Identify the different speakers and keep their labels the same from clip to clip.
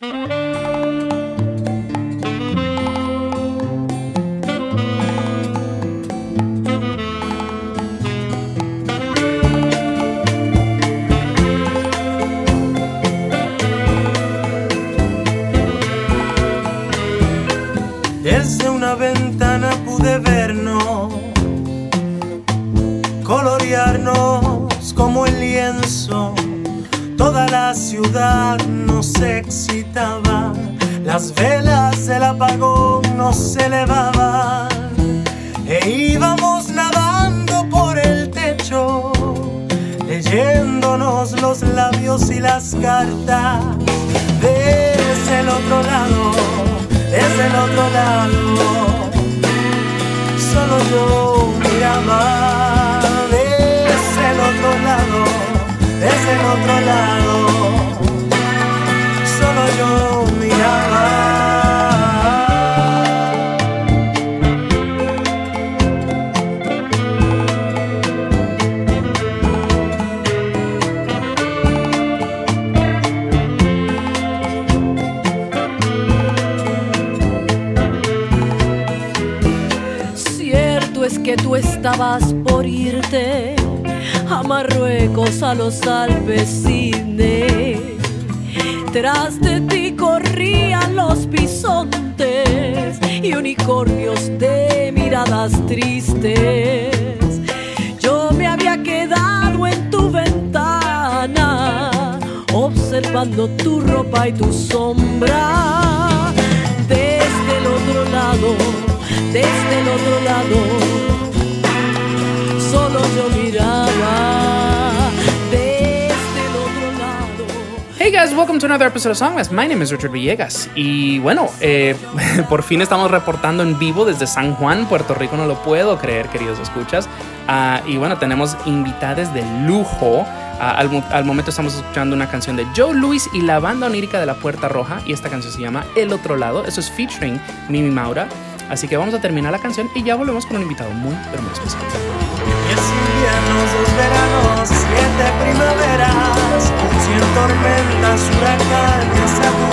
Speaker 1: Desde una ventana pude vernos, colorearnos como el lienzo. Toda la ciudad nos excitaba, las velas del apagón nos elevaban e íbamos nadando por el techo, leyéndonos los labios y las cartas desde el otro lado desde el otro lado. Solo yo miraba desde el otro lado, desde el otro lado.
Speaker 2: Estabas por irte a Marruecos, a los Alpes. Tras de ti corrían los bisontes y unicornios de miradas tristes. Yo me había quedado en tu ventana, observando tu ropa y tu sombra. Desde el otro lado, desde el otro lado,
Speaker 3: Hey guys, welcome to another episode of Songmas. My name is Richard Villegas. Y bueno, eh, por fin estamos reportando en vivo desde San Juan, Puerto Rico. No lo puedo creer, queridos escuchas. Ah, y bueno, tenemos invitados de lujo. Ah, al, mo- al momento estamos escuchando una canción de Joe Louis y la banda onírica de la Puerta Roja. Y esta canción se llama El Otro Lado. Eso es featuring Mimi Maura. Así que vamos a terminar la canción y ya volvemos con un invitado muy, pero muy especial.
Speaker 1: Diez inviernos, dos veranos, siete primaveras, cien tormentas, huracanes a tu.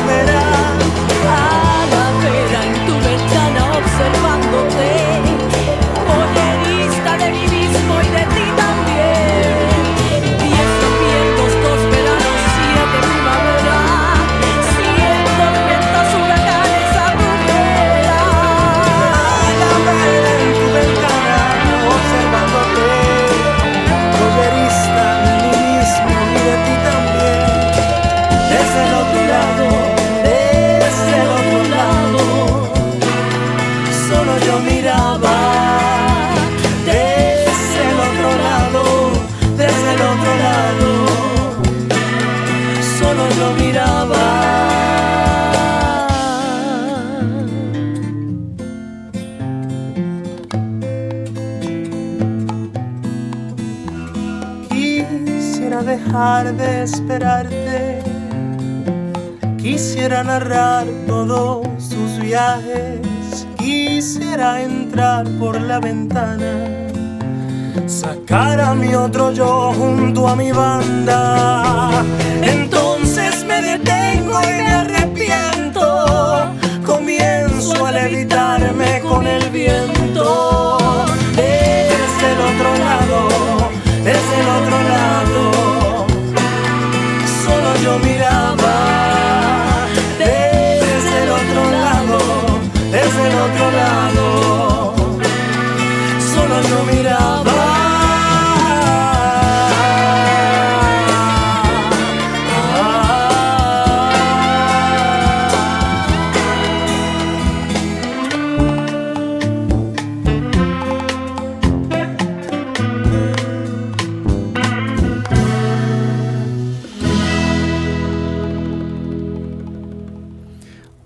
Speaker 2: De
Speaker 1: esperarte. Quisiera narrar todos sus viajes. Quisiera entrar por la ventana. Sacar a mi otro yo junto a mi banda. Entonces me detengo y me arrepiento. Comienzo a levitarme con el viento.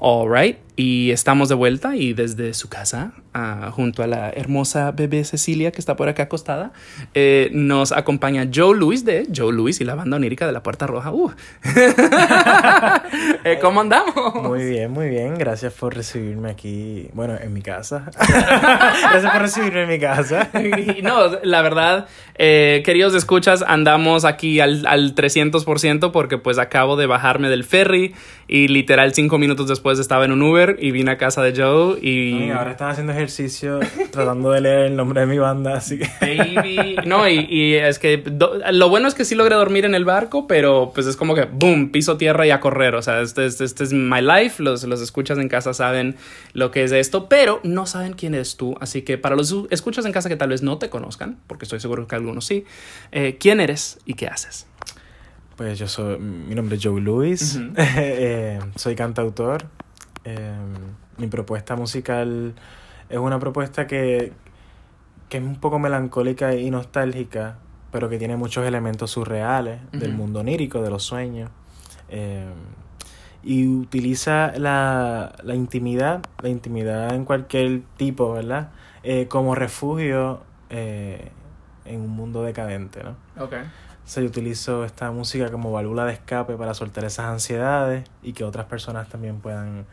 Speaker 1: All
Speaker 3: right. Y estamos de vuelta y desde su casa, ah, junto a la hermosa bebé Cecilia que está por acá acostada, eh, nos acompaña Joe Louis de Joe Louis y la banda onírica de la Puerta Roja. Uh. Eh, ¿Cómo andamos?
Speaker 1: Muy bien, muy bien. Gracias por recibirme aquí. Bueno, en mi casa. Gracias por recibirme en mi casa.
Speaker 3: No, la verdad, eh, queridos escuchas, andamos aquí al, al 300% porque pues acabo de bajarme del ferry y literal cinco minutos después estaba en un Uber y vine a casa de Joe y...
Speaker 1: Y ahora estaba haciendo ejercicio tratando de leer el nombre de mi banda, así que...
Speaker 3: Baby. No, y, y es que do- lo bueno es que sí logré dormir en el barco, pero pues es como que, boom, piso tierra y a correr. O sea, este, este, este es my life. Los, los escuchas en casa saben lo que es esto, pero no saben quién eres tú. Así que para los escuchas en casa que tal vez no te conozcan, porque estoy seguro que algunos sí, eh, ¿quién eres y qué haces?
Speaker 1: Pues yo soy... Mi nombre es Joe Luis.
Speaker 3: Ujú.
Speaker 1: Eh, soy cantautor. Eh, mi propuesta musical es una propuesta que, que es un poco melancólica y nostálgica, pero que tiene muchos elementos surreales del mundo onírico, de los sueños. Eh, y utiliza la, la intimidad, la intimidad en cualquier tipo, ¿verdad? Eh, como refugio eh, en un mundo decadente, ¿no?
Speaker 3: Ok.
Speaker 1: O sea, yo utilizo esta música como válvula de escape para soltar esas ansiedades y que otras personas también puedan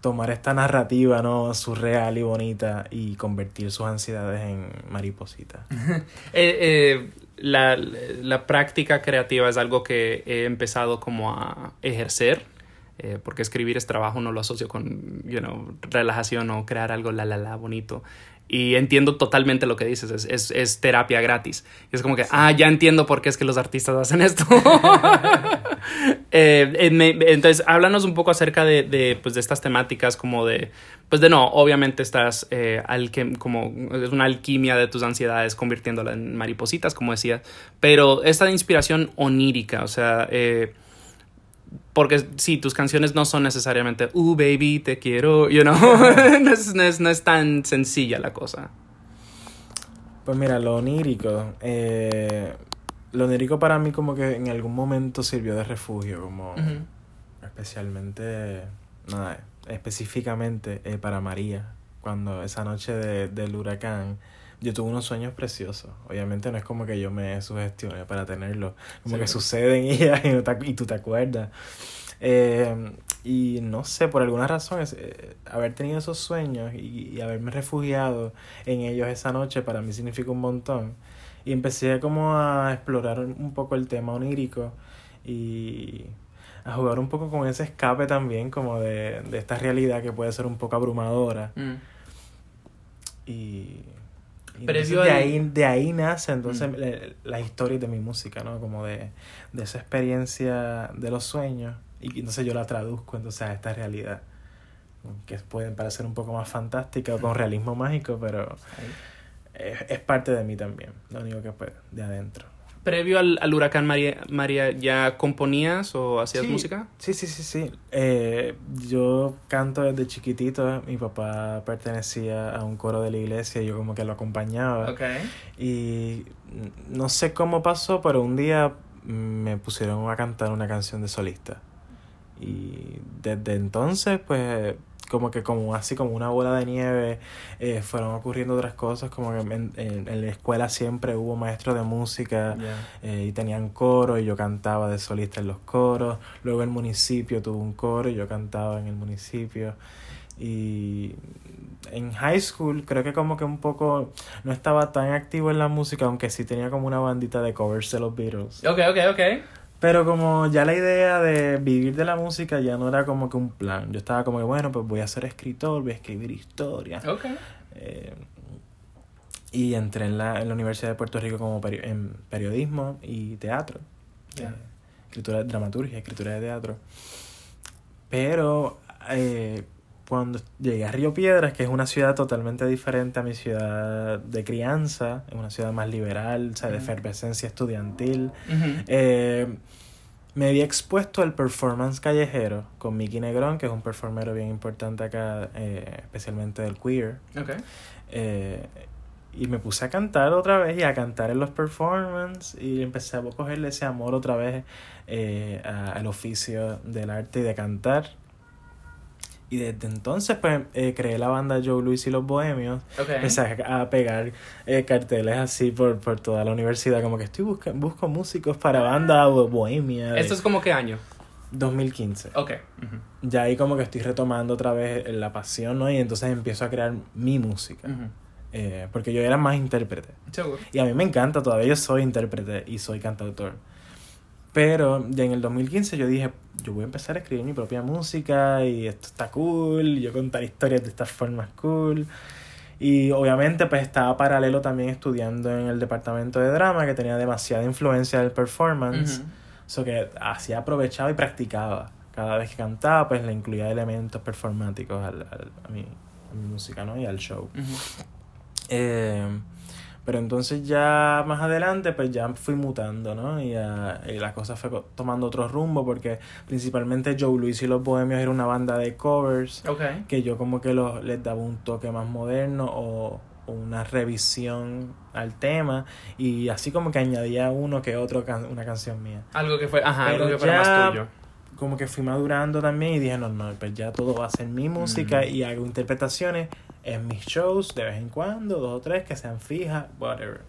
Speaker 1: tomar esta narrativa no surreal y bonita y convertir sus ansiedades en maripositas.
Speaker 3: Eh, eh, la, la práctica creativa es algo que he empezado como a ejercer, eh, porque escribir es trabajo, no lo asocio con, you relajación o crear algo la la la bonito. Y entiendo totalmente lo que dices, es, es, es terapia gratis. Y es como que, ah, ya entiendo por qué es que los artistas hacen esto. Eh, eh, me- entonces, háblanos un poco acerca de, de, pues, de estas temáticas, como de, pues de no, obviamente estás eh, alque- como es una alquimia de tus ansiedades, convirtiéndola en maripositas, como decía, pero esta de inspiración onírica, o sea, eh, porque sí, tus canciones no son necesariamente, uh, baby, te quiero, you know, no, es, no es- no es tan sencilla la cosa.
Speaker 1: Pues mira, lo onírico, eh, lo onírico para mí como que en algún momento sirvió de refugio, como especialmente, nada, específicamente eh, para María, cuando esa noche de- del huracán, yo tuve unos sueños preciosos. Obviamente no es como que yo me sugestione para tenerlos, como
Speaker 3: Sí.
Speaker 1: que suceden y, ya, y, no te y tú te acuerdas. Eh, y no sé, por alguna razón, es, eh, haber tenido esos sueños y, y haberme refugiado en ellos esa noche para mí significa un montón. Y empecé como a explorar un poco el tema onírico y a jugar un poco con ese escape también, como de, de esta realidad que puede ser un poco abrumadora.
Speaker 3: Mm.
Speaker 1: Y
Speaker 3: Previo
Speaker 1: de,
Speaker 3: al-
Speaker 1: ahí, de ahí nace entonces
Speaker 3: Mm.
Speaker 1: la, la historia de mi música, ¿no? Como de, de esa experiencia de los sueños y entonces yo la traduzco entonces a esta realidad que pueden parecer un poco más fantástica o con realismo mágico, pero es, es parte de mí también, lo único que puede, de adentro.
Speaker 3: Previo al, al huracán María, María, ¿ya componías o hacías
Speaker 1: Sí,
Speaker 3: música?
Speaker 1: Sí, sí, sí, sí. Eh, yo canto desde chiquitito. Mi papá pertenecía a un coro de la iglesia y yo como que lo acompañaba.
Speaker 3: Ok.
Speaker 1: Y no sé cómo pasó, pero un día me pusieron a cantar una canción de solista. Y desde entonces, pues, como que como así como una bola de nieve, eh, fueron ocurriendo otras cosas, como que en, en- en la escuela siempre hubo maestros de música eh, y tenían coro y yo cantaba de solista en los coros. Luego el municipio tuvo un coro y yo cantaba en el municipio. Y en high school creo que como que un poco no estaba tan activo en la música, aunque sí tenía como una bandita de covers de los Beatles.
Speaker 3: Ok, ok, ok.
Speaker 1: Pero como ya la idea de vivir de la música ya no era como que un plan. Yo estaba como que, bueno, pues voy a ser escritor, voy a escribir historias.
Speaker 3: Ok.
Speaker 1: Eh, y entré en la, en la Universidad de Puerto Rico como peri- en periodismo y teatro. Eh, escritura, dramaturgia, escritura de teatro. Pero eh, cuando llegué a Río Piedras, que es una ciudad totalmente diferente a mi ciudad de crianza, es una ciudad más liberal, o sea, de
Speaker 3: Ujú.
Speaker 1: efervescencia estudiantil, eh, me había expuesto al performance callejero con Mickey Negrón, que es un performero bien importante acá, eh, especialmente del queer.
Speaker 3: Ok.
Speaker 1: Eh, y me puse a cantar otra vez y a cantar en los performances y empecé a cogerle ese amor otra vez al oficio del arte y de cantar. Y desde entonces pues eh, creé la banda Joe Luis y los Bohemios.
Speaker 3: Ok.
Speaker 1: Empecé a, pegar eh, carteles así por, por toda la universidad, como que estoy buscando busco músicos para banda bo- bohemia.
Speaker 3: ¿Esto es como qué año?
Speaker 1: 2015.
Speaker 3: Ok. ujú,
Speaker 1: Ya ahí como que estoy retomando otra vez la pasión, ¿no? Y entonces empiezo a crear mi música. Eh, porque yo era más intérprete.
Speaker 3: Seguro.
Speaker 1: Y a mí me encanta, todavía yo soy intérprete y soy cantautor. Pero ya en el 2015 yo dije, yo voy a empezar a escribir mi propia música y esto está cool, y yo contar historias de estas formas cool. Y obviamente pues estaba paralelo también estudiando en el departamento de drama que tenía demasiada influencia del performance.
Speaker 3: Ujú.
Speaker 1: Eso que así aprovechaba y practicaba. Cada vez que cantaba pues le incluía elementos performáticos al, al- a, mi, a mi música, ¿no? Y al show. Eh, pero entonces ya más adelante pues ya fui mutando, ¿no? Y, ah, y la cosa fue tomando otro rumbo porque principalmente Joe Luis y los Bohemios era una banda de covers que yo como que los, les daba un toque más moderno o, una revisión al tema y así como que añadía uno que otro can- una canción mía.
Speaker 3: Algo que fue, ajá,
Speaker 1: Pero
Speaker 3: algo que fuera más tuyo.
Speaker 1: Como que fui madurando también y dije, no, no, pues ya todo va a ser mi música
Speaker 3: Mm.
Speaker 1: y hago interpretaciones en mis shows de vez en cuando, dos o tres que sean fijas, whatever.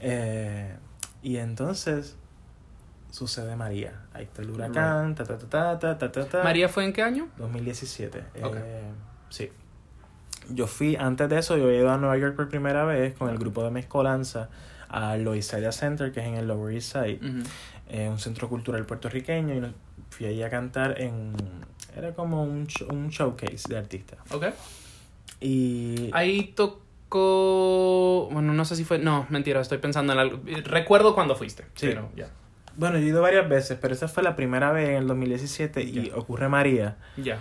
Speaker 1: Eh, y entonces sucede María. Ahí está el huracán, ta ta ta ta ta ta ta.
Speaker 3: ¿María fue en qué año?
Speaker 1: 2017.
Speaker 3: Ok.
Speaker 1: Eh, sí. Yo fui, antes de eso, yo había ido a Nueva York por primera vez con el grupo de Mezcolanza a Loisaida Center, que es en el Lower East Side,
Speaker 3: Ujú.
Speaker 1: eh, un centro cultural puertorriqueño, y fui allí a cantar en... Era como un, un showcase de artistas.
Speaker 3: Ok.
Speaker 1: Y...
Speaker 3: Ahí tocó. Bueno, no sé si fue. No, mentira, estoy pensando en algo. Recuerdo cuando fuiste.
Speaker 1: Sí.
Speaker 3: Pero ya.
Speaker 1: Bueno, yo he ido varias veces, pero esa fue la primera vez en el 2017 y
Speaker 3: Ya.
Speaker 1: ocurre María.
Speaker 3: Ya.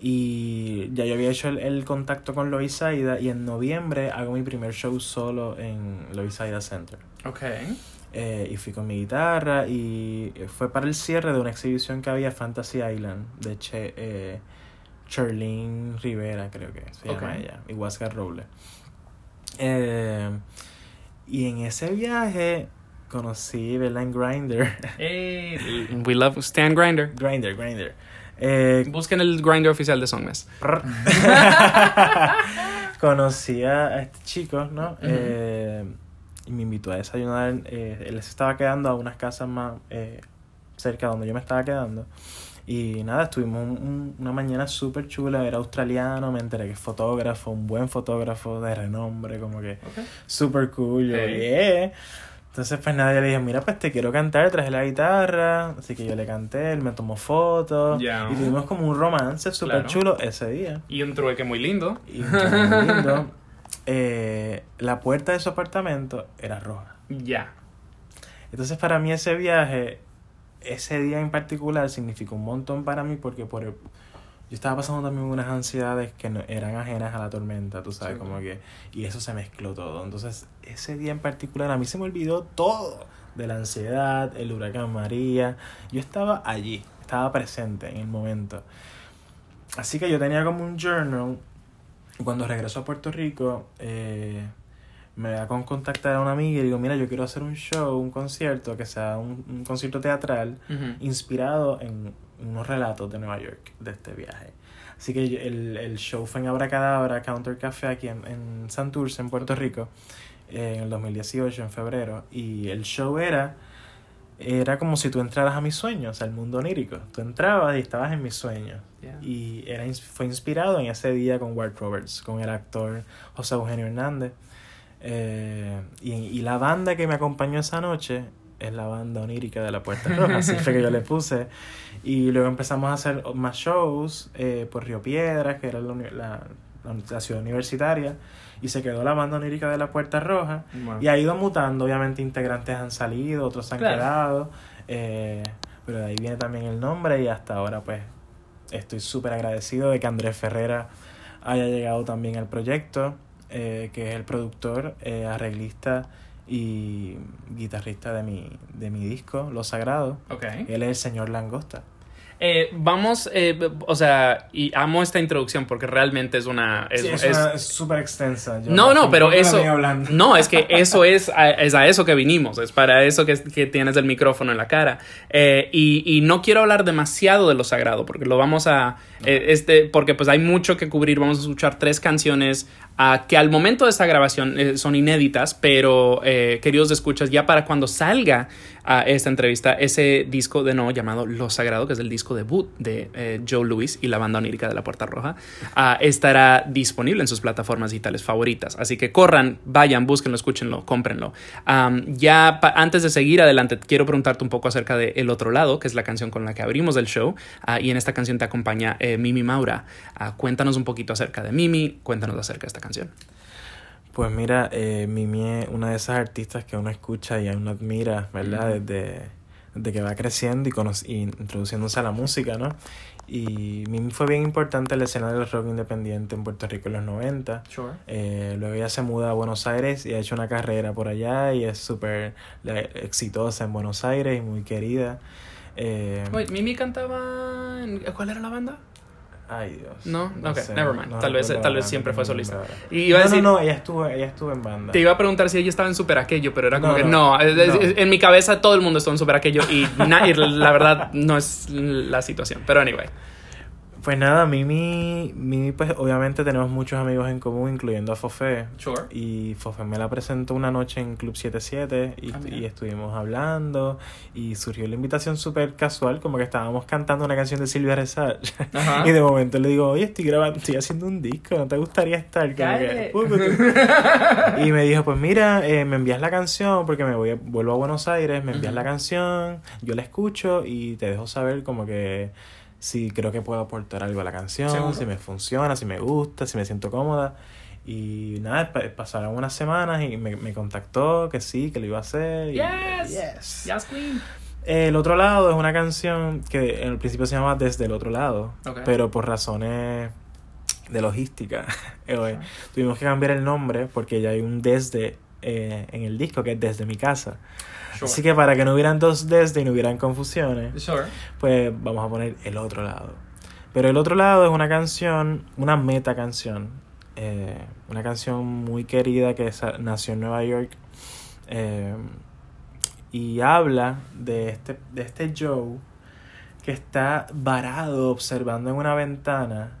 Speaker 1: Y ya yo había hecho el, el contacto con Loisaida y en noviembre hago mi primer show solo en Loisaida Center.
Speaker 3: Ok.
Speaker 1: Eh, y fui con mi guitarra y fue para el cierre de una exhibición que había Fantasy Island de che, eh, Charlene Rivera, creo que se llama ella, y Huáscar Roble. Eh, y en ese viaje conocí Belén Grinder.
Speaker 3: Eh, we love Stan Grinder.
Speaker 1: Grinder, Grinder. Eh,
Speaker 3: Busquen el Grinder oficial de Songmes.
Speaker 1: conocí a este chico, ¿no? Eh, y me invitó a desayunar. eh, él se estaba quedando a unas casas más eh, cerca donde yo me estaba quedando. Y nada, estuvimos un- un- una mañana súper chula. Era australiano, me enteré que es fotógrafo, un buen fotógrafo de renombre, como que
Speaker 3: Ok.
Speaker 1: súper cool. Yo,
Speaker 3: Hey.
Speaker 1: "Yeah". Entonces, pues nada, yo le dije, mira, pues te quiero cantar, traje la guitarra. Así que yo le canté, él me tomó fotos. Y tuvimos como un romance súper
Speaker 3: Claro.
Speaker 1: chulo ese día.
Speaker 3: Y un trueque muy lindo.
Speaker 1: Y muy lindo. Eh, la puerta de su apartamento era roja.
Speaker 3: Ya.
Speaker 1: Entonces para mí ese viaje, ese día en particular significó un montón para mí porque por el- yo estaba pasando también unas ansiedades que no, eran ajenas a la tormenta, tú sabes,
Speaker 3: Sí,
Speaker 1: como que... Y eso se mezcló todo. Entonces ese día en particular a mí se me olvidó todo de la ansiedad, el huracán María. Yo estaba allí, estaba presente en el momento. Así que yo tenía como un journal. Cuando regreso a Puerto Rico, eh, me da con contactar a una amiga y digo, mira, yo quiero hacer un show, un concierto, que sea un, un concierto teatral inspirado en unos relatos de Nueva York, de este viaje. Así que el, el show fue en Abracadabra, Counter Café, aquí en, en Santurce, en Puerto Rico, eh, en el 2018, en febrero. Y el show era, era como si tú entraras a mis sueños, al mundo onírico. Tú entrabas y estabas en mis sueños. Y era, fue inspirado en ese día con Ward Roberts, con el actor José Eugenio Hernández. Eh, y, y la banda que me acompañó esa noche es la banda onírica de la Puerta Roja, así fue que yo le puse. Y luego empezamos a hacer más shows eh, por Río Piedras, que era la, la, la- la ciudad universitaria, y se quedó la banda onírica de la Puerta Roja.
Speaker 3: Bueno.
Speaker 1: Y ha ido mutando, obviamente integrantes han salido, otros se han
Speaker 3: Claro.
Speaker 1: quedado, eh, pero de ahí viene también el nombre y hasta ahora pues estoy súper agradecido de que Andrés Ferrera haya llegado también al proyecto, eh, que es el productor, eh, arreglista y guitarrista de mi, de mi disco, Lo Sagrado.
Speaker 3: Ok.
Speaker 1: Él es el señor Langosta.
Speaker 3: Eh, vamos, eh, o sea, y amo esta introducción porque realmente es una... Es,
Speaker 1: Sí, es- súper extensa. yo
Speaker 3: no, no, pero eso... No, es que eso es a, es a eso que vinimos, es para eso que, que tienes el micrófono en la cara. Eh, y, y no quiero hablar demasiado de lo sagrado, porque lo vamos a... eh, este, porque pues hay mucho que cubrir, vamos a escuchar tres canciones ah, que al momento de esta grabación eh, son inéditas, pero eh, queridos escuchas, ya para cuando salga ah, esta entrevista, ese disco de nuevo llamado Lo Sagrado, que es el disco debut de eh, Joe Louis y la banda onírica de la Puerta Roja, ah, estará disponible en sus plataformas digitales favoritas. Así que corran, vayan, búsquenlo, escúchenlo, cómprenlo. Am, ya antes de seguir adelante, quiero preguntarte un poco acerca de El Otro Lado, que es la canción con la que abrimos el show. ah, y en esta canción te acompaña eh, Mimi Maura. Ah, cuéntanos un poquito acerca de Mimi, cuéntanos acerca de esta canción.
Speaker 1: Pues mira, eh, Mimi es una de esas artistas que uno escucha y uno admira, ¿verdad? Desde, desde que va creciendo y, cono- y introduciéndose a la música, ¿no? Y Mimi fue bien importante en la escena del rock independiente en Puerto Rico en los 90.
Speaker 3: Sure.
Speaker 1: Eh, luego ella se muda a Buenos Aires y ha hecho una carrera por allá y es súper exitosa en Buenos Aires y muy querida. Eh,
Speaker 3: Wait, Mimi cantaba. en- ¿Cuál era la banda?
Speaker 1: Ay Dios.
Speaker 3: No, ok,
Speaker 1: sé,
Speaker 3: never mind.
Speaker 1: no
Speaker 3: Tal vez- tal vez siempre
Speaker 1: no
Speaker 3: fue solista. Y iba a
Speaker 1: no,
Speaker 3: decir-
Speaker 1: no, no, ella estuvo, ella estuvo en banda.
Speaker 3: Te iba a preguntar si ella estaba en Super Aquello, pero era como
Speaker 1: No,
Speaker 3: que
Speaker 1: no,
Speaker 3: no.
Speaker 1: no.
Speaker 3: En mi cabeza todo el mundo está en Super Aquello y, na- y la verdad no es la situación. Pero anyway.
Speaker 1: Pues nada, Mimi, Mimi, pues obviamente tenemos muchos amigos en común, incluyendo a Fofé.
Speaker 3: Sure.
Speaker 1: Y Fofé me la presentó una noche en Club 77 y,
Speaker 3: Ah,
Speaker 1: y estuvimos hablando y surgió la invitación súper casual, como que estábamos cantando una canción de Silvia Rezar.
Speaker 3: Ajá.
Speaker 1: Y de momento le digo, oye, estoy grabando, estoy haciendo un disco, ¿no te gustaría estar? Que, "Uh, uh, uh". y me dijo, pues mira, eh, me envías la canción porque me voy a- vuelvo a Buenos Aires, me envías la canción, yo la escucho y te dejo saber como que si creo que puedo aportar algo a la canción,
Speaker 3: Seguro.
Speaker 1: si me funciona, si me gusta, si me siento cómoda. Y nada, pa- pasaron unas semanas y me, me contactó que sí, que lo iba a hacer. y-
Speaker 3: Yes.
Speaker 1: yes.
Speaker 3: Yes, Queen.
Speaker 1: El otro lado es una canción que en el principio se llama Desde el otro lado, pero por razones de logística eh, tuvimos que cambiar el nombre porque ya hay un desde eh, en el disco que es Desde mi casa. Así que para que no hubieran dos desde y no hubieran confusiones,
Speaker 3: Sure.
Speaker 1: pues vamos a poner el otro lado. Pero el otro lado es una canción, una meta canción, eh, una canción muy querida que nació en Nueva York eh, y habla de este, de este Joe que está varado observando en una ventana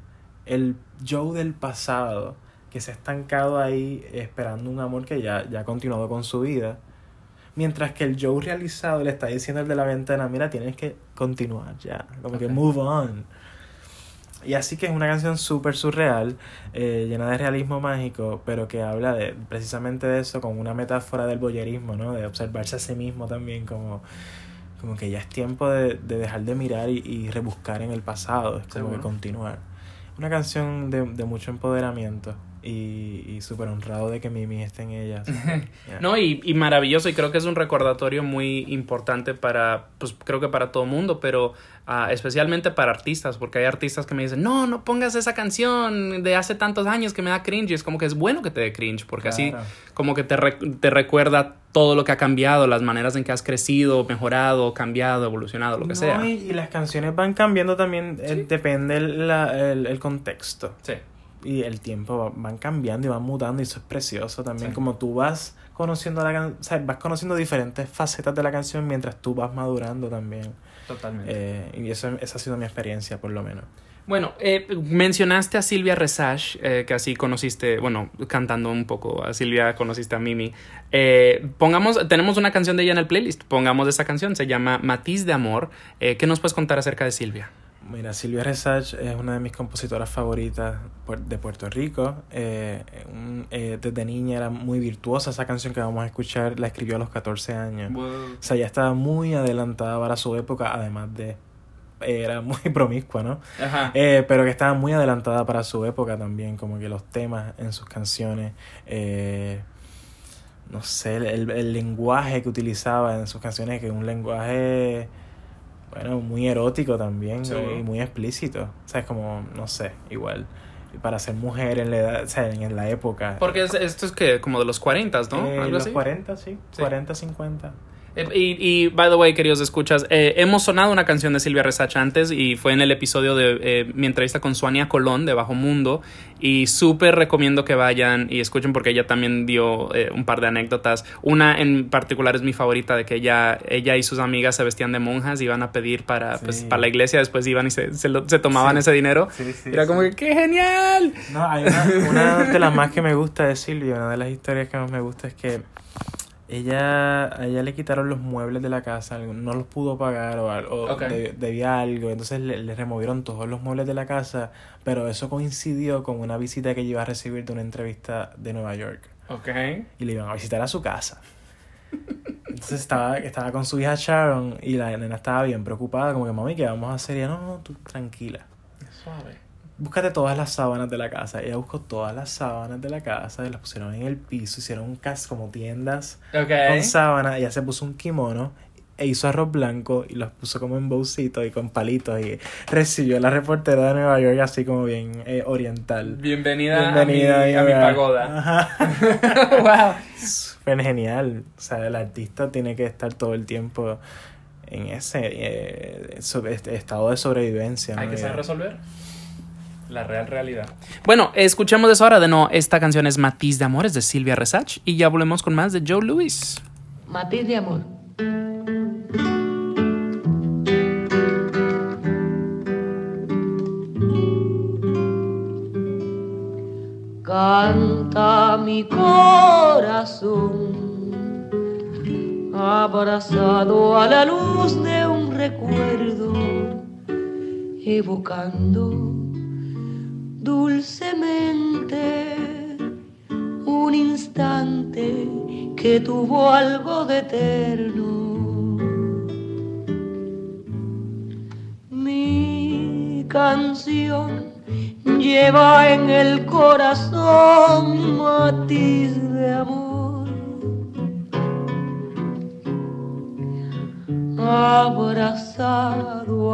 Speaker 1: el Joe del pasado que se ha estancado ahí esperando un amor que ya, ya ha continuado con su vida. Mientras que el Joe realizado le está diciendo al de la ventana, mira, tienes que continuar ya, como que move on. Y así que es una canción súper surreal, eh, llena de realismo mágico, pero que habla de precisamente de eso, con una metáfora del boyerismo, ¿no? De observarse a sí mismo también, como, como que ya es tiempo de, de dejar de mirar y, y rebuscar en el pasado, es como
Speaker 3: Seguro.
Speaker 1: que continuar. Una canción de, de mucho empoderamiento y, y súper honrado de que Mimi esté en ella. yeah.
Speaker 3: No, y, y maravilloso, y creo que es un recordatorio muy importante para, pues creo que para todo mundo, pero ah, especialmente para artistas, porque hay artistas que me dicen, no, no pongas esa canción de hace tantos años que me da cringe, y es como que es bueno que te dé cringe, porque así como que te, re- te recuerda todo lo que ha cambiado, las maneras en que has crecido, mejorado, cambiado, evolucionado, lo que
Speaker 1: No,
Speaker 3: sea.
Speaker 1: Y, y las canciones van cambiando también, eh, depende el, la- el, el contexto.
Speaker 3: Sí.
Speaker 1: Y el tiempo va- van cambiando y van mutando y eso es precioso también.
Speaker 3: Sí.
Speaker 1: Como tú vas conociendo la can- o sea, vas conociendo diferentes facetas de la canción mientras tú vas madurando también.
Speaker 3: Totalmente.
Speaker 1: Eh, y eso, esa ha sido mi experiencia por lo menos.
Speaker 3: Bueno, eh, mencionaste a Silvia Resage, eh, que así conociste, bueno, cantando un poco a Silvia, conociste a Mimi. Eh, pongamos, tenemos una canción de ella en el playlist, pongamos esa canción, se llama Matiz de Amor. ¿Qué nos puedes contar acerca de Silvia?
Speaker 1: Mira, Silvia Resach es una de mis compositoras favoritas de Puerto Rico. Eh, un- eh, desde niña era muy virtuosa. Esa canción que vamos a escuchar la escribió a los 14 años. O sea, ya estaba muy adelantada para su época, además de... Era muy promiscua, ¿no?
Speaker 3: Ajá.
Speaker 1: Eh, pero que estaba muy adelantada para su época también, como que los temas en sus canciones, eh, no sé, el, el lenguaje que utilizaba en sus canciones, que es un lenguaje, bueno, muy erótico también
Speaker 3: Seguro.
Speaker 1: y muy explícito, o sea, es como, no sé, igual, para ser mujer en la edad, o sea, en la época.
Speaker 3: Porque es- esto es que como de los 40, ¿no?
Speaker 1: Eh,
Speaker 3: Algo
Speaker 1: los
Speaker 3: así.
Speaker 1: 40, sí,
Speaker 3: Sí.
Speaker 1: 40, 50.
Speaker 3: Eh, Y, y, by the way, queridos escuchas, eh, hemos sonado una canción de Silvia Resach antes y fue en el episodio de eh, mi entrevista con Suania Colón de Bajo Mundo y súper recomiendo que vayan y escuchen porque ella también dio eh, un par de anécdotas. Una en particular es mi favorita de que ella, ella y sus amigas se vestían de monjas y iban a pedir para,
Speaker 1: Sí.
Speaker 3: pues, para la iglesia, después iban y se, se, lo- se tomaban
Speaker 1: Sí.
Speaker 3: ese dinero.
Speaker 1: Sí,
Speaker 3: Era como que, ¡qué genial!
Speaker 1: No, hay una, una de las más que me gusta de Silvia, una de las historias que más me gusta es que ella, a ella le quitaron los muebles de la casa, no los pudo pagar o, o de- debía algo, entonces le, le removieron todos los muebles de la casa, pero eso coincidió con una visita que ella iba a recibir de una entrevista de Nueva York
Speaker 3: Ok.
Speaker 1: y le iban a visitar a su casa. Entonces estaba, estaba con su hija Sharon y la nena estaba bien preocupada, como que mami, ¿qué vamos a hacer? Y ella, no, no, tú tranquila.
Speaker 3: Suave.
Speaker 1: Búscate todas las sábanas de la casa. Ella buscó todas las sábanas de la casa y las pusieron en el piso, hicieron un cas como tiendas con sábana. Ella se puso un kimono e hizo arroz blanco y los puso como en bolsitos y con palitos y recibió a la reportera de Nueva York así como bien eh, oriental.
Speaker 3: Bienvenida,
Speaker 1: Bienvenida
Speaker 3: a mi, a mi pagoda.
Speaker 1: Ajá.
Speaker 3: wow.
Speaker 1: Súper genial. O sea, el artista tiene que estar todo el tiempo en ese eh, este estado de sobrevivencia.
Speaker 3: Hay
Speaker 1: ¿no?
Speaker 3: que saber
Speaker 1: Y-
Speaker 3: resolver. La real realidad. Bueno, escuchemos eso ahora de no. Esta canción es Matiz de Amores de Silvia Resach y ya volvemos con más de Joe Louis.
Speaker 4: Matiz de amor. Canta mi corazón, abrazado a la luz de un recuerdo, evocando dulcemente un instante que tuvo algo de eterno. Mi canción lleva en el corazón matiz de amor. Abrazado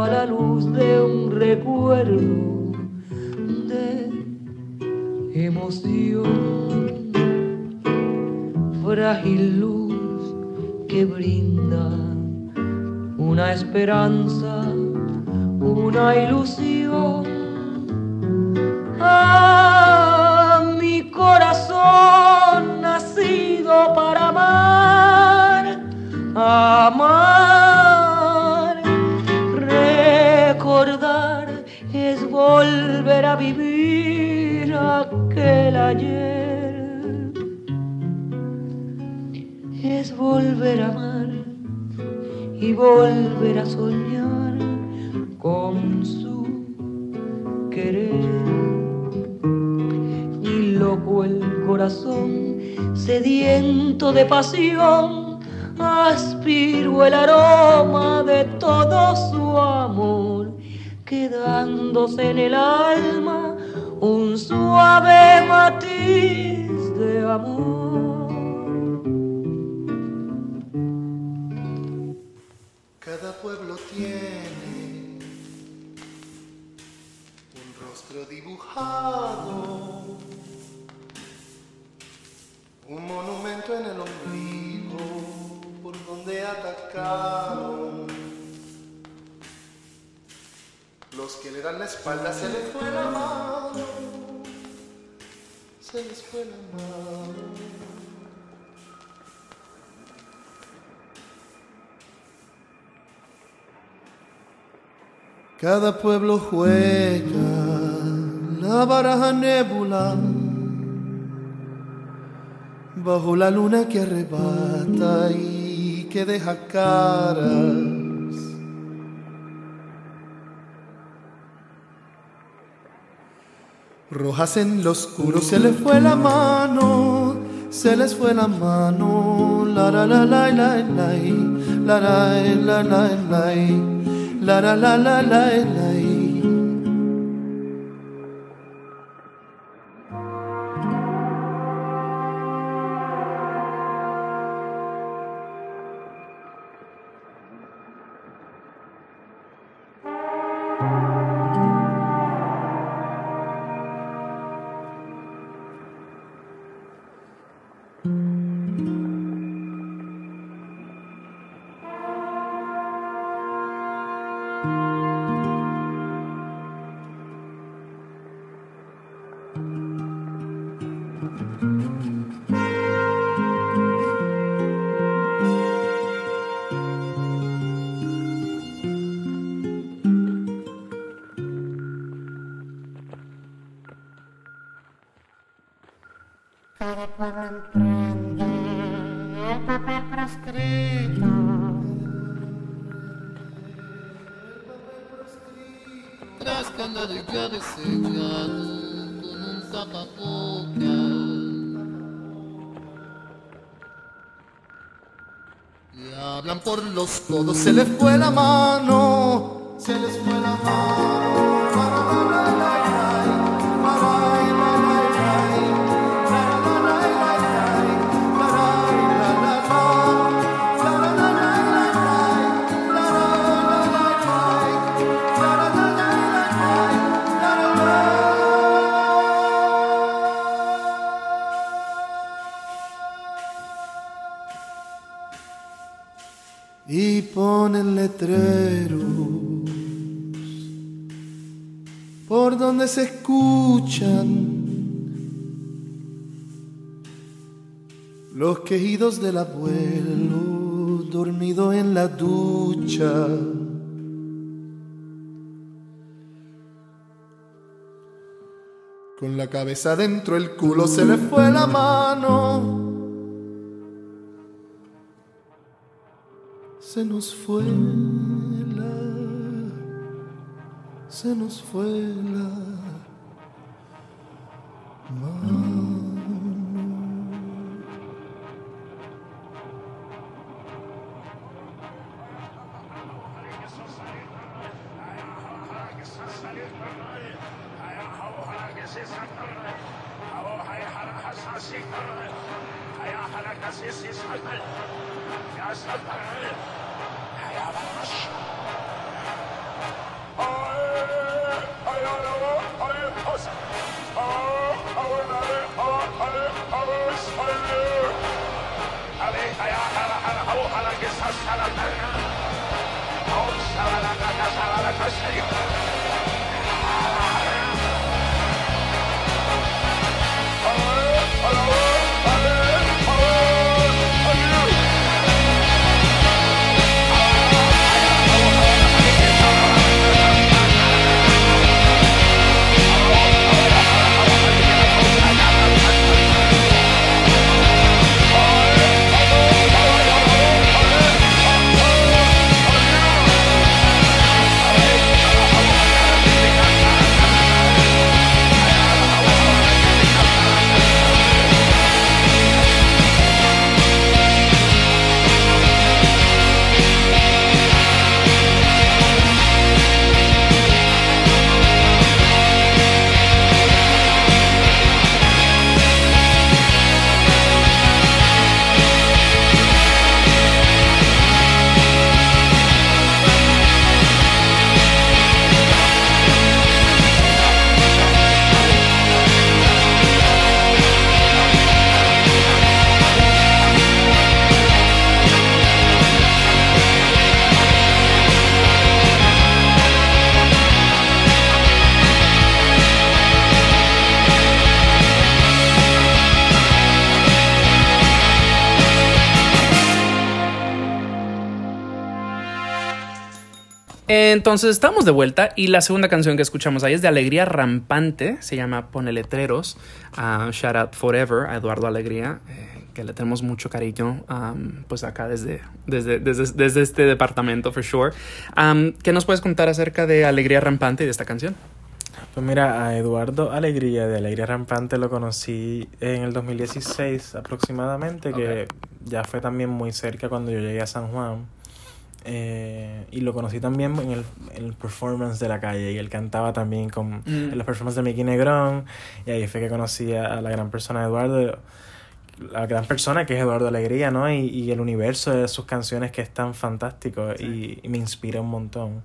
Speaker 4: a la luz de un recuerdo emoción, frágil luz que brinda una esperanza, una ilusión. A mi corazón nacido para amar, amar, recordar es volver a vivir aquel ayer, es volver a amar y volver a soñar con su querer. Y loco el corazón, sediento de pasión, aspiro el aroma de todo su amor, quedándose en el alma un suave matiz de amor.
Speaker 5: Cada pueblo tiene un rostro dibujado, un monumento en el ombligo por donde atacaron. Los que le dan la espalda se les fue la mano, se les fue la mano. Cada pueblo juega la baraja nébula bajo la luna que arrebata y que deja caras. Rojas en lo oscuro se les fue la mano, se les fue la mano, la la la la la la la la la la la la la la la la la
Speaker 6: Cada pueblo emprende
Speaker 5: Rascando de cabecillado con un tapaboca. Y hablan por los codos, se les fue la mano, se les fue la mano. Quejidos del abuelo dormido en la ducha. Con la cabeza dentro el culo se le fue la mano. Se nos fue la, se nos fue la mano. ojalá que esa sala salga. Ojalá que esa sala salga.
Speaker 3: Entonces estamos de vuelta y la segunda canción que escuchamos ahí es de Alegría Rampante, se llama Pone Letreros, uh, Shout Out Forever a Eduardo Alegría, eh, que le tenemos mucho cariño um, pues acá desde, desde, desde, desde, este departamento, for sure. Um, ¿Qué nos puedes contar acerca de Alegría Rampante y de esta canción?
Speaker 1: Pues mira, a Eduardo Alegría de Alegría Rampante lo conocí en el 2016 aproximadamente, que ya fue también muy cerca cuando yo llegué a San Juan. Eh, y lo conocí también en el, en el performance de la calle y él cantaba también con,
Speaker 3: Mm.
Speaker 1: en los performances de Mickey Negrón y ahí fue que conocí a, la gran persona de Eduardo la gran persona que es Eduardo Alegría ¿no? y, y el universo de sus canciones que es tan fantástico y, y me inspira un montón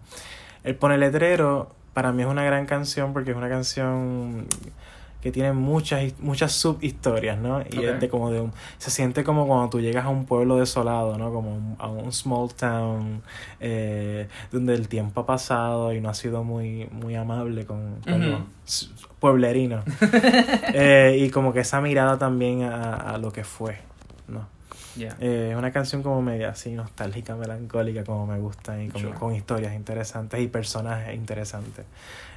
Speaker 1: el Pone Letrero para mí es una gran canción porque es una canción que tiene muchas muchas subhistorias, ¿no? Y es de como de un, se siente como cuando tú llegas a un pueblo desolado, ¿no? Como un- a un small town eh, donde el tiempo ha pasado y no ha sido muy muy amable con, con los pueblerinos. Eh, y como que esa mirada también a, a lo que fue, ¿no? Eh, es una canción como media así nostálgica, melancólica, como me gusta, y con,
Speaker 3: Sure.
Speaker 1: con historias interesantes y personajes interesantes.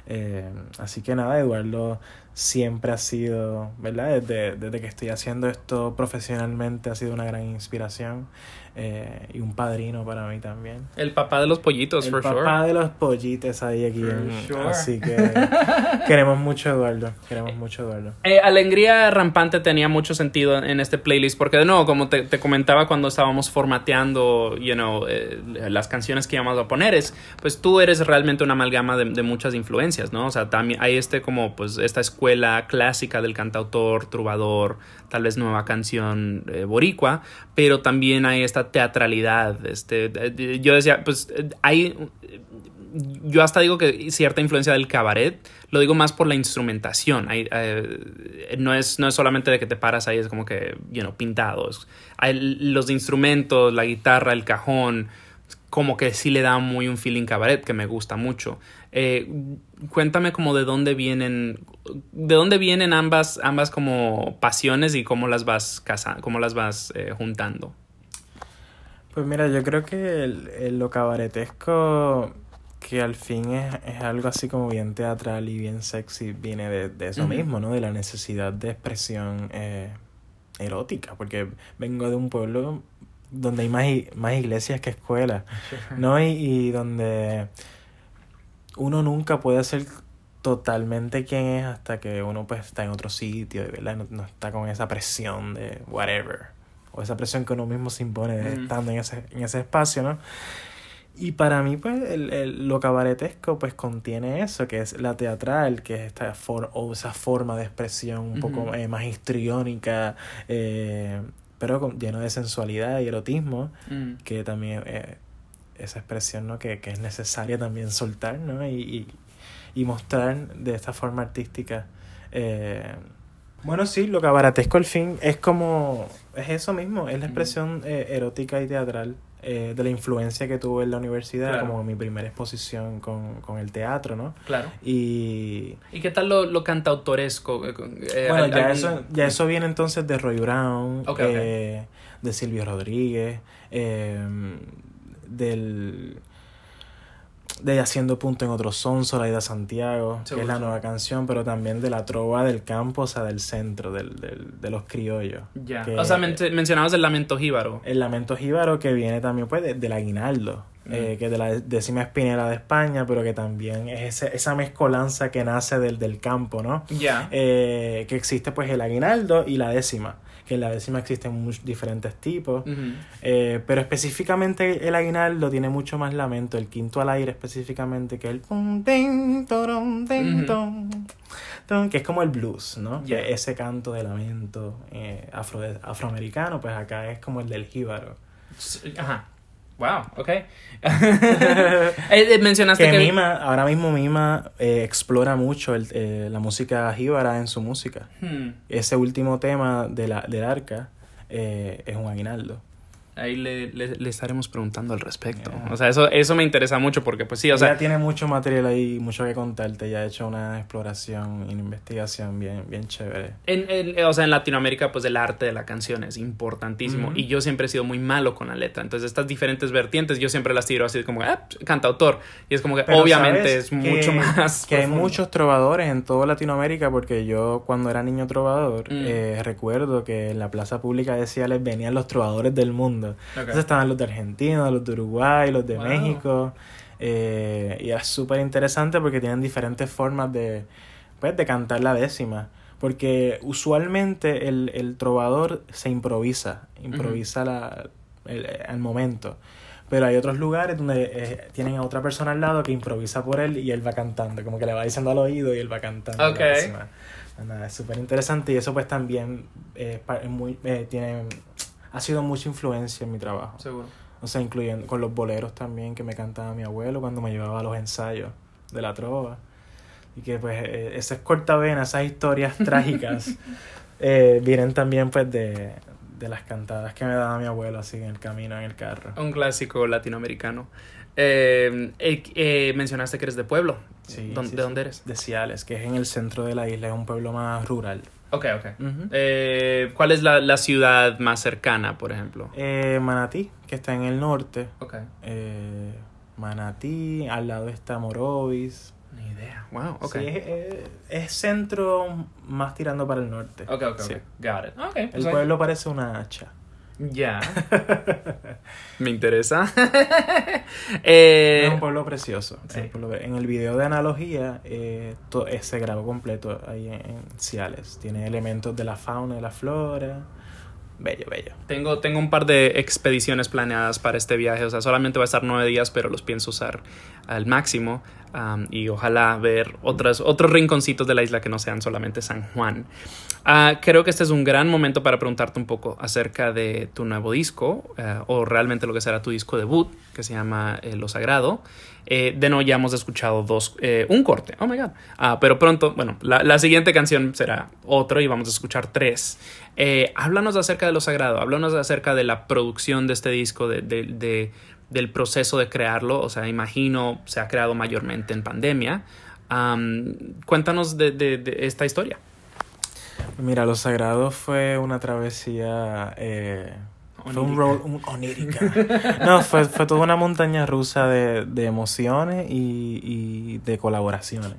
Speaker 1: Eh, así que nada, Eduardo siempre ha sido, ¿verdad? Desde, desde que estoy haciendo esto profesionalmente ha sido una gran inspiración eh, y un padrino para mí también.
Speaker 3: El papá de los pollitos,
Speaker 1: El
Speaker 3: for
Speaker 1: papá
Speaker 3: sure.
Speaker 1: de los pollitos ahí aquí. en-
Speaker 3: sure.
Speaker 1: Así que queremos mucho Eduardo, queremos mucho a Eduardo.
Speaker 3: Eh, Alegría Rampante tenía mucho sentido en este playlist porque, de nuevo, como te, te comentaba cuando estábamos formateando, you know, eh, las canciones que íbamos a poner, es, pues tú eres realmente una amalgama de, de muchas influencias, ¿no? O sea, también hay este como, pues, esta escuela clásica del cantautor, trovador, tal vez nueva canción eh, boricua, pero también hay esta teatralidad, este, yo decía, pues, hay yo hasta digo que cierta influencia del cabaret, lo digo más por la instrumentación. Hay, eh, no, es, no es solamente de que te paras ahí, es como que, you know, pintados. Hay los instrumentos, la guitarra, el cajón, como que sí le da muy un feeling cabaret que me gusta mucho. Eh, cuéntame como de dónde vienen, de dónde vienen ambas, ambas como pasiones y cómo las vas casa, cómo las vas eh, juntando.
Speaker 1: Pues mira, yo creo que el, el- lo cabaretesco, que al fin es, es algo así como bien teatral y bien sexy, viene de, de eso mismo, ¿no? De la necesidad de expresión eh, erótica, porque vengo de un pueblo donde hay más, más iglesias que escuelas, ¿no? Y, y donde uno nunca puede ser totalmente quien es hasta que uno pues está en otro sitio, ¿verdad? No, no está con esa presión de whatever. O esa presión que uno mismo se impone
Speaker 3: Mm.
Speaker 1: estando en ese, en ese espacio, ¿no? Y para mí, pues, el, el- lo cabaretesco, pues, contiene eso, que es la teatral, que es esta for- o esa forma de expresión un poco eh, más histriónica, eh, pero con- lleno de sensualidad y erotismo,
Speaker 3: Mm.
Speaker 1: que también eh, esa expresión, ¿no? Que, que es necesaria también soltar, ¿no? Y, y, y mostrar de esta forma artística. Bueno, sí, lo cabaretesco al fin es como, es eso mismo, es la expresión eh, erótica y teatral eh, de la influencia que tuve en la universidad,
Speaker 3: Claro.
Speaker 1: como mi primera exposición con, con el teatro, ¿no?
Speaker 3: Claro.
Speaker 1: Y
Speaker 3: ¿Y qué tal lo, lo cantautoresco? Eh, eh,
Speaker 1: bueno,
Speaker 3: al-
Speaker 1: ya eso, ya eso viene entonces de Roy Brown,
Speaker 3: Ok, ok.
Speaker 1: eh, de Silvio Rodríguez, eh, del de Haciendo Punto en Otro Son, Soledad Santiago, que es la nueva canción, pero también de la trova del campo, o sea, del centro, del, del, de los criollos.
Speaker 3: Ya. O sea, men- mencionabas el lamento jíbaro.
Speaker 1: El lamento jíbaro que viene también pues de- del aguinaldo,
Speaker 3: Mm.
Speaker 1: eh, que es de la décima espinera de España, pero que también es ese- esa mezcolanza que nace del, del campo, ¿no?
Speaker 3: Ya.
Speaker 1: eh, que existe pues el aguinaldo y la décima, que en la décima existen muchos diferentes tipos, eh, pero específicamente el aguinaldo tiene mucho más lamento, el quinto al aire específicamente, que el pum, que es como el blues, ¿no? Que ese canto de lamento eh, afro, afroamericano, pues acá es como el del jíbaro.
Speaker 3: Ajá. Wow, ok. Eh, eh, mencionaste
Speaker 1: Que
Speaker 3: que...
Speaker 1: Mima, ahora mismo Mima eh, explora mucho el- eh, la música jíbara en su música.
Speaker 3: Hmm.
Speaker 1: Ese último tema de la, del arca eh, es un aguinaldo.
Speaker 3: Ahí le, le- le estaremos preguntando al respecto.
Speaker 1: Yeah.
Speaker 3: O sea, eso, eso me interesa mucho porque, pues sí, o sea...
Speaker 1: ya tiene mucho material ahí, mucho que contarte. Ya ha hecho una exploración y una investigación bien, bien chévere.
Speaker 3: En, en- o sea, en Latinoamérica, pues el arte de la canción es importantísimo. Y yo siempre he sido muy malo con la letra. Entonces, estas diferentes vertientes, yo siempre las tiro así como, ah, cantautor. Y es como que,
Speaker 1: Pero
Speaker 3: obviamente,
Speaker 1: ¿sabes
Speaker 3: es
Speaker 1: que-
Speaker 3: mucho más.
Speaker 1: Que hay muchos trovadores en toda Latinoamérica, porque yo cuando era niño trovador,
Speaker 3: Mm.
Speaker 1: eh, recuerdo que en la plaza pública de Ciales venían los trovadores del mundo. Entonces estaban los de Argentina, los de Uruguay, los de
Speaker 3: Wow.
Speaker 1: México. eh, y era súper interesante porque tienen diferentes formas de, pues, de cantar la décima. Porque usualmente el, el trovador se improvisa, improvisa la, el- al momento. Pero hay otros lugares donde eh, tienen a otra persona al lado que improvisa por él y él va cantando, como que le va diciendo al oído y él va cantando. la
Speaker 3: Ok.
Speaker 1: décima. Nada, es súper interesante y eso pues también eh, muy, eh, tiene, ha sido mucha influencia en mi trabajo.
Speaker 3: Seguro.
Speaker 1: O sea, incluyendo con los boleros también que me cantaba mi abuelo cuando me llevaba a los ensayos de la trova. Y que pues eh, esas cortavenas, esas historias trágicas, eh, vienen también pues de, de las cantadas que me daba mi abuelo así en el camino, en el carro.
Speaker 3: Un clásico latinoamericano. Eh, eh, eh, mencionaste que eres de pueblo.
Speaker 1: Sí,
Speaker 3: ¿Dónde-
Speaker 1: sí,
Speaker 3: ¿De
Speaker 1: sí.
Speaker 3: dónde eres?
Speaker 1: De Ciales, que es en el centro de la isla, es un pueblo más rural.
Speaker 3: Ok, ok. Eh, ¿Cuál es la, la ciudad más cercana, por ejemplo?
Speaker 1: Eh, Manatí, que está en el norte.
Speaker 3: Ok.
Speaker 1: Eh, Manatí, al lado está Morovis.
Speaker 3: Ni idea. Wow, ok.
Speaker 1: Sí, es, centro más tirando para el norte.
Speaker 3: Ok, ok,
Speaker 1: Sí.
Speaker 3: ok. Got it. Ok.
Speaker 1: El
Speaker 3: pues ahí-
Speaker 1: pueblo parece una hacha.
Speaker 3: Ya. Me interesa. Eh,
Speaker 1: es un pueblo precioso. un
Speaker 3: sí.
Speaker 1: pueblo- en el video de analogía eh, to- eh, se grabó completo ahí en, en Ciales. Tiene elementos de la fauna y la flora. Bello, bello.
Speaker 3: Tengo, tengo un par de expediciones planeadas para este viaje. O sea, solamente va a estar nueve días, pero los pienso usar al máximo. Y ojalá ver otros rinconcitos de la isla que no sean solamente San Juan. Ah, creo que este es un gran momento para preguntarte un poco acerca de tu nuevo disco, eh, o realmente lo que será tu disco debut, que se llama eh, Lo Sagrado. Eh, de no, ya hemos escuchado dos, un corte, oh my god. Ah, pero pronto, bueno, la, la siguiente canción será otro y vamos a escuchar tres. Háblanos acerca de Lo Sagrado, háblanos acerca de la producción de este disco, de- del proceso de crearlo. O sea, imagino se ha creado mayormente en pandemia. Cuéntanos de, de- de esta historia.
Speaker 1: Mira, Lo Sagrado fue una travesía. eh, fue un
Speaker 3: Onírica.
Speaker 1: rol. Un, onírica. no, fue, fue toda una montaña rusa de, de emociones y, y de colaboraciones.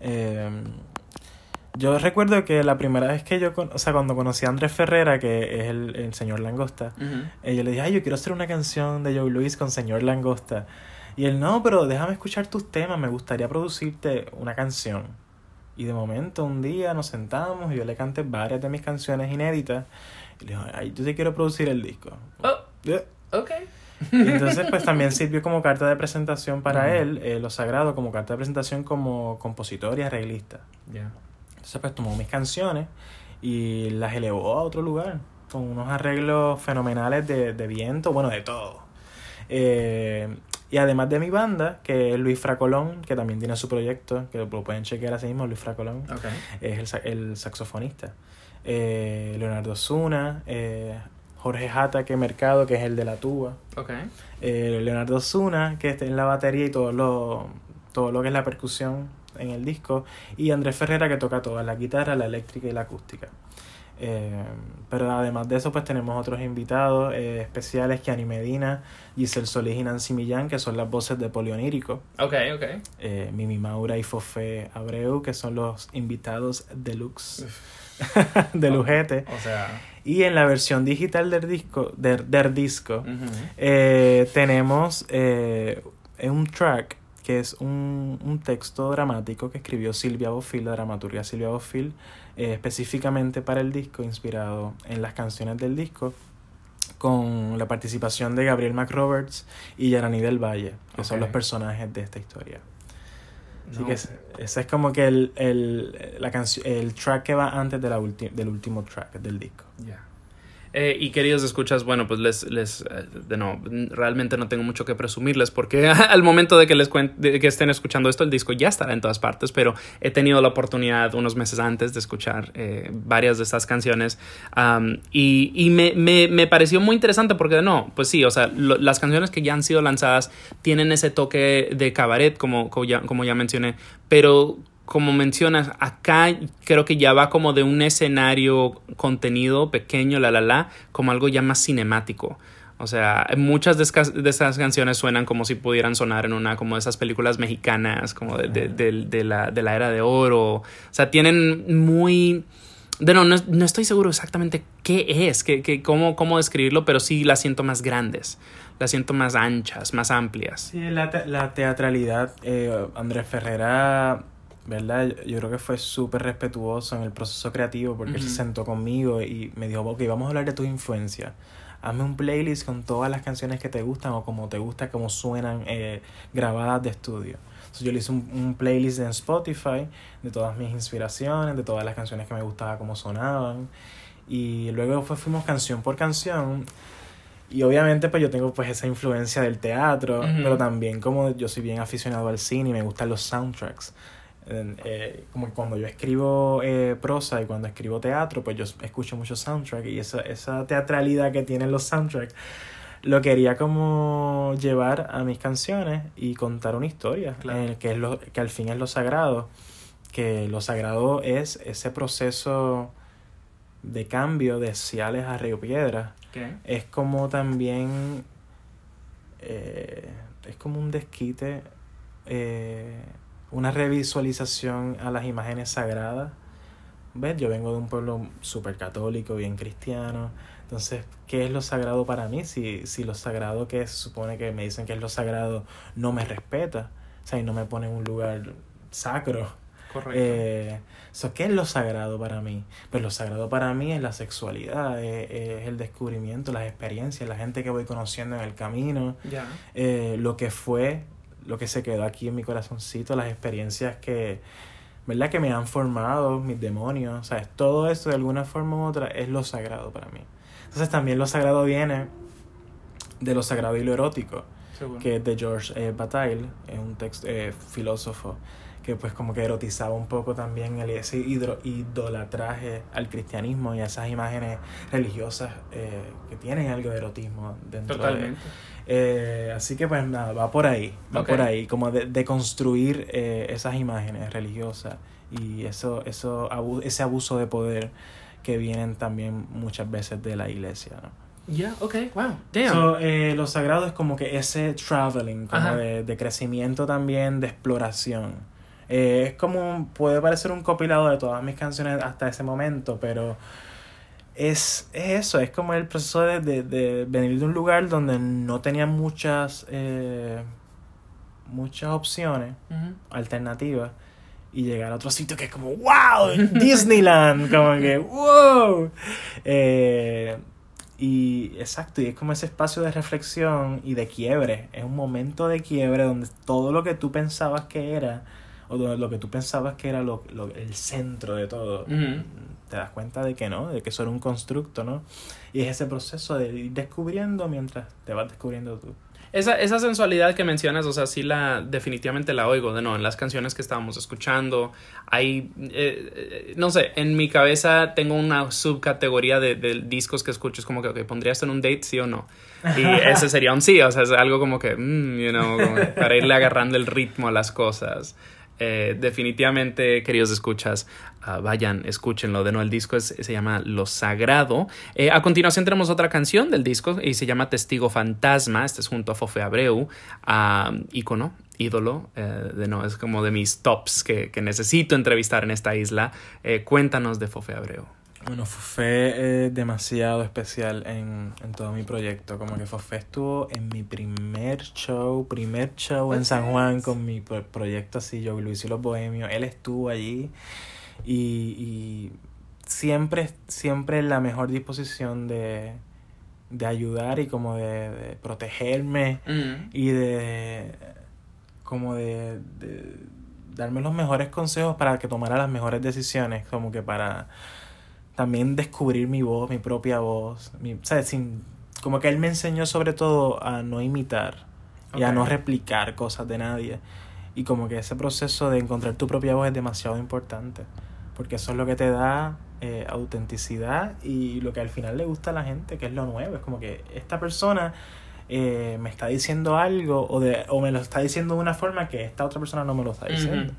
Speaker 1: Eh, yo recuerdo que la primera vez que yo, con- o sea, cuando conocí a Andrés Ferrera, que es el, el señor Langosta, eh, yo le dije, ay, yo quiero hacer una canción de Joe Luis con señor Langosta. Y él, no, pero déjame escuchar tus temas, me gustaría producirte una canción. Y de momento, un día nos sentamos y yo le canté varias de mis canciones inéditas. Y le dije, ay, yo te quiero producir el disco.
Speaker 3: Oh,
Speaker 1: Eh.
Speaker 3: ok.
Speaker 1: Y entonces, pues también sirvió como carta de presentación para él, eh, Lo Sagrado, como carta de presentación como compositor y arreglista.
Speaker 3: Ya.
Speaker 1: Entonces, pues tomó mis canciones y las elevó a otro lugar, con unos arreglos fenomenales de, de viento, bueno, de todo. Eh, y además de mi banda, que es Luis Fracolón, que también tiene su proyecto, que lo pueden chequear así mismo, Luis Fracolón,
Speaker 3: Ok.
Speaker 1: es el, el saxofonista. Eh, Leonardo Zuna, eh, Jorge Jata, que Mercado, que es el de la tuba. Eh, Leonardo Zuna, que está en la batería y todo lo, todo lo que es la percusión en el disco, y Andrés Ferrera, que toca toda la guitarra, la eléctrica y la acústica. Eh, pero además de eso, pues tenemos otros invitados eh, especiales, Kiani Medina, Giselle Solís y Nancy Millán, que son las voces de Polionírico,
Speaker 3: Ok, ok.
Speaker 1: eh, Mimi Maura y Fofé Abreu, que son los invitados deluxe de Lujete.
Speaker 3: O sea.
Speaker 1: Y en la versión digital del disco, del, del disco
Speaker 3: ujú.
Speaker 1: eh, tenemos un track que es un, un texto dramático que escribió Silvia Bofil, la dramaturga Silvia Bofil, eh, específicamente para el disco, inspirado en las canciones del disco, con la participación de Gabriel McRoberts y Yarani del Valle, que son los personajes de esta historia. Así
Speaker 3: No,
Speaker 1: que es- ese es como que el, el, la canción, el track que va antes de la del último track del disco.
Speaker 3: Ya. Eh, y queridos escuchas, bueno, pues les, les eh, de no, realmente no tengo mucho que presumirles porque al momento de que les de que estén escuchando esto, el disco ya estará en todas partes, pero he tenido la oportunidad unos meses antes de escuchar eh, varias de estas canciones am, y, y me, me, me pareció muy interesante porque no, pues sí, o sea, lo- las canciones que ya han sido lanzadas tienen ese toque de cabaret, como, como, ya, como ya mencioné, pero como mencionas, acá creo que ya va como de un escenario contenido pequeño, la la la, como algo ya más cinemático. O sea, muchas de, esas- de esas canciones suenan como si pudieran sonar en una como de esas películas mexicanas, como de, de- de- de la, de la era de oro. O sea, tienen muy... De no, no, no estoy seguro exactamente qué es, qué, qué- cómo, cómo describirlo, pero sí las siento más grandes, las siento más anchas, más amplias.
Speaker 1: Sí, la, te- la teatralidad, eh, Andrés Ferrera, ¿verdad? Yo, creo que fue súper respetuoso en el proceso creativo porque él se sentó conmigo y me dijo, ok, vamos a hablar de tus influencias. Hazme un playlist con todas las canciones que te gustan o como te gusta, como suenan eh, grabadas de estudio. Entonces yo le hice un, un playlist en Spotify de todas mis inspiraciones, de todas las canciones que me gustaba, cómo sonaban. Y luego fue, fuimos canción por canción y obviamente pues yo tengo pues esa influencia del teatro, pero también como yo soy bien aficionado al cine y me gustan los soundtracks. Eh, eh, como que cuando yo escribo eh, prosa y cuando escribo teatro, pues yo escucho mucho soundtrack y esa, esa teatralidad que tienen los soundtracks lo quería como llevar a mis canciones y contar una historia,
Speaker 3: Claro.
Speaker 1: eh, que, es lo, que al fin es lo sagrado, que lo sagrado es ese proceso de cambio de Ciales a Río Piedra.
Speaker 3: ¿Qué?
Speaker 1: Es como también, eh, es como un desquite, eh, una revisualización a las imágenes sagradas. ¿Ves? Yo vengo de un pueblo súper católico, bien cristiano. Entonces, ¿qué es lo sagrado para mí? Si, si lo sagrado que se supone que me dicen que es lo sagrado no me respeta, o sea, y no me pone en un lugar sacro.
Speaker 3: Correcto.
Speaker 1: Eh, so, ¿Qué es lo sagrado para mí? Pues lo sagrado para mí es la sexualidad, es, es el descubrimiento, las experiencias, la gente que voy conociendo en el camino,
Speaker 3: ya.
Speaker 1: eh, lo que fue, lo que se quedó aquí en mi corazoncito, las experiencias que, ¿verdad? Que me han formado, mis demonios, ¿sabes? Todo eso de alguna forma u otra es lo sagrado para mí. Entonces también lo sagrado viene de lo sagrado y lo erótico que es de George eh, Bataille, es un texto, eh, filósofo, que pues como que erotizaba un poco también el, ese hidro, idolatraje al cristianismo y a esas imágenes religiosas eh, que tienen algo de erotismo dentro
Speaker 3: Totalmente.
Speaker 1: de... Eh, así que pues nada, va por ahí, va por ahí, como de, de construir eh, esas imágenes religiosas y eso, eso abu- ese abuso de poder que vienen también muchas veces de la iglesia, ¿no?
Speaker 3: Ya, ok, wow. Damn.
Speaker 1: So, eh, lo sagrado es como que ese traveling, como de, de crecimiento también, de exploración. Eh, es como, puede parecer un compilado de todas mis canciones hasta ese momento, pero es, es eso, es como el proceso de, de, de venir de un lugar donde no tenía muchas, eh, muchas opciones alternativas y llegar a otro sitio que es como wow Disneyland como que wow Eh, y exacto y es como ese espacio de reflexión y de quiebre es un momento de quiebre donde todo lo que tú pensabas que era o lo que tú pensabas que era lo, lo- el centro de todo
Speaker 3: Ujú.
Speaker 1: te das cuenta de que no de que eso era un constructo no y es ese proceso de ir descubriendo mientras te vas descubriendo tú
Speaker 3: Esa, esa sensualidad que mencionas, o sea, sí la definitivamente la oigo, de no, en las canciones que estábamos escuchando, hay, eh, eh, no sé, en mi cabeza tengo una subcategoría de, de discos que escucho, es como que, ok, ¿pondría esto en un date, sí o no? Y ese sería un sí, o sea, es algo como que, mm, you know, como para irle agarrando el ritmo a las cosas. Eh, definitivamente, queridos escuchas, ah, vayan, escúchenlo. De nuevo, el disco es- se llama Lo Sagrado. Eh, a continuación tenemos otra canción del disco y se llama Testigo Fantasma. Este es junto a Fofe Abreu, ah, ícono, ídolo. eh, de no, es como de mis tops que, que necesito entrevistar en esta isla. Cuéntanos de Fofe Abreu.
Speaker 1: Bueno, fue eh, demasiado especial en, en todo mi proyecto. Como que Fofé estuvo en mi primer show, primer show en San Juan con mi pro- proyecto así, yo Luis y los Bohemios. Él estuvo allí y, y siempre, siempre en la mejor disposición de, de ayudar y como de, de protegerme y de como de, de darme los mejores consejos para que tomara las mejores decisiones, como que para también descubrir mi voz, mi propia voz, mi, ¿sabes? Sin, como que él me enseñó sobre todo a no imitar y a no replicar cosas de nadie. Y como que ese proceso de encontrar tu propia voz es demasiado importante, porque eso es lo que te da eh, autenticidad y lo que al final le gusta a la gente, que es lo nuevo. Es como que esta persona eh, me está diciendo algo o, de, o me lo está diciendo de una forma que esta otra persona no me lo está diciendo.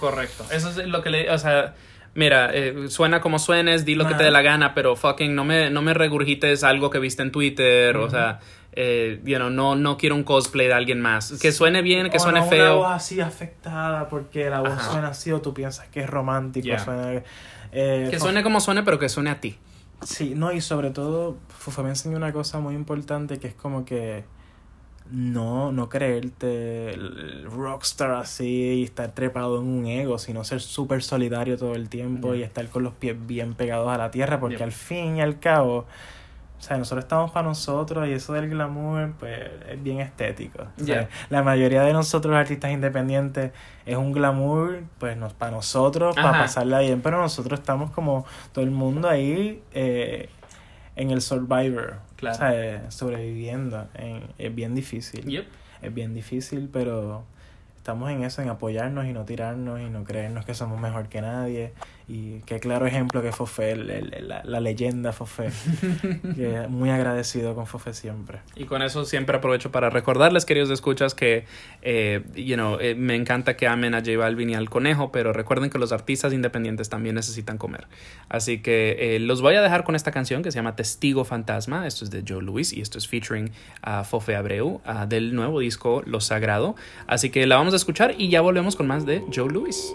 Speaker 3: Correcto. Eso es lo que le. O sea. Mira, eh, suena como suenes, di lo que te dé la gana, pero fucking no me, no me regurgites algo que viste en Twitter, o sea, eh, you know, no, no quiero un cosplay de alguien más. Que suene bien, que
Speaker 1: O
Speaker 3: suene
Speaker 1: no Una
Speaker 3: feo.
Speaker 1: voz así afectada porque la voz
Speaker 3: Ajá.
Speaker 1: suena así o tú piensas que es romántico. Suena- eh,
Speaker 3: Que suene como suene, pero que suene a ti.
Speaker 1: Sí, no, y sobre todo, Fufo me enseñó una cosa muy importante que es como que no, no creerte el rockstar así y estar trepado en un ego, sino ser súper solidario todo el tiempo y estar con los pies bien pegados a la tierra, porque al fin y al cabo, o sea, nosotros estamos para nosotros y eso del glamour, pues es bien estético. O sea,
Speaker 3: Ya.
Speaker 1: La mayoría de nosotros, artistas independientes, es un glamour, pues nos, para nosotros, para pasarla bien, pero nosotros estamos como todo el mundo ahí eh, en el Survivor,
Speaker 3: Claro.
Speaker 1: o sea, eh, sobreviviendo. En- es bien difícil,
Speaker 3: Yep.
Speaker 1: es bien difícil, pero estamos en eso, en apoyarnos y no tirarnos y no creernos que somos mejor que nadie Y qué claro ejemplo que Fofé, el- el- la, la leyenda Fofé. que muy agradecido con Fofé siempre.
Speaker 7: Y con eso siempre aprovecho para recordarles, queridos escuchas, que eh, you know, eh, me encanta que amen a J Balvin y al conejo, pero recuerden que los artistas independientes también necesitan comer. Así que eh, los voy a dejar con esta canción que se llama Testigo Fantasma. Esto es de Joe Louis y esto es featuring a Fofe Abreu ah, del nuevo disco Lo Sagrado. Así que la vamos a escuchar y ya volvemos con más de Joe Louis.